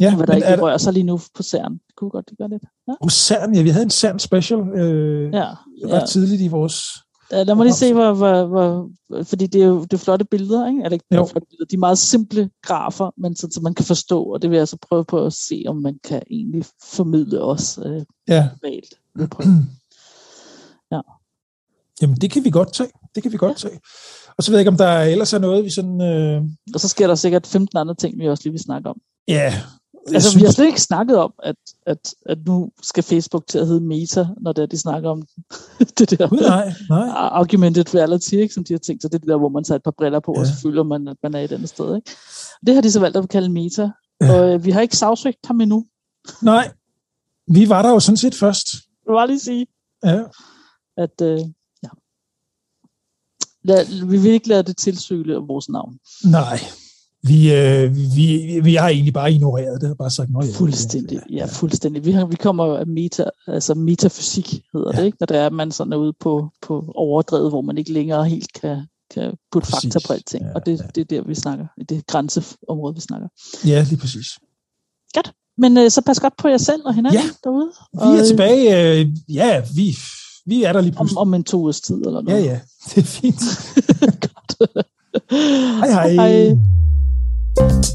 Ja, Hvad der ikke der... rører sig lige nu på CERN. Det kunne vi godt lige gøre lidt. Ja. På CERN, ja, vi havde en CERN special øh, ja, ret ja. tidligt i vores lad mig lige se, hvor, hvor, hvor, fordi det er jo det er flotte billeder, ikke? Eller ikke jo. flotte billeder, de er meget simple grafer, men så, så man kan forstå, og det vil jeg så prøve på at se, om man kan egentlig formidle os øh, ja. Valgt. *clears throat* Ja. Jamen, det kan vi godt tage. Det kan vi godt ja. tage. Og så ved jeg ikke, om der ellers er noget, vi sådan... Øh... Og så sker der sikkert 15 andre ting, vi også lige vil snakke om. Ja, altså, synes... vi har slet ikke snakket om, at, at, at nu skal Facebook til at hedde Meta, når det er, de snakker om *laughs* det der nej, nej. augmented reality, ikke, som de har tænkt sig. Det er det der, hvor man tager et par briller på, ja. og så føler man, at man er et andet sted. Ikke? Det har de så valgt at kalde Meta. Ja. Og øh, vi har ikke sagsøgt ham endnu. Nej, vi var der jo sådan set først. Jeg vil lige sige. Ja. At, øh, ja. Lad, vi vil ikke lade det tilsøle vores navn. Nej, vi, øh, vi, vi har egentlig bare ignoreret det og bare sagt, ja, fuldstændig, ja, fuldstændig. Vi, har, vi kommer af meta, altså metafysik hedder ja. det, ikke? når det er, at man sådan er ude på, på overdrevet, hvor man ikke længere helt kan, kan putte præcis. fakta på alting. Ja, og det, ja. det er der, vi snakker. I det grænseområde, vi snakker. Ja, lige præcis. Godt. Men øh, så pas godt på jer selv og hinanden ja. derude. Vi er og, tilbage. Øh, ja, vi, vi er der lige pludselig. Om, om en to års tid eller noget. Ja, ja. Det er fint. *laughs* godt. hej hej. hej. Thank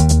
you.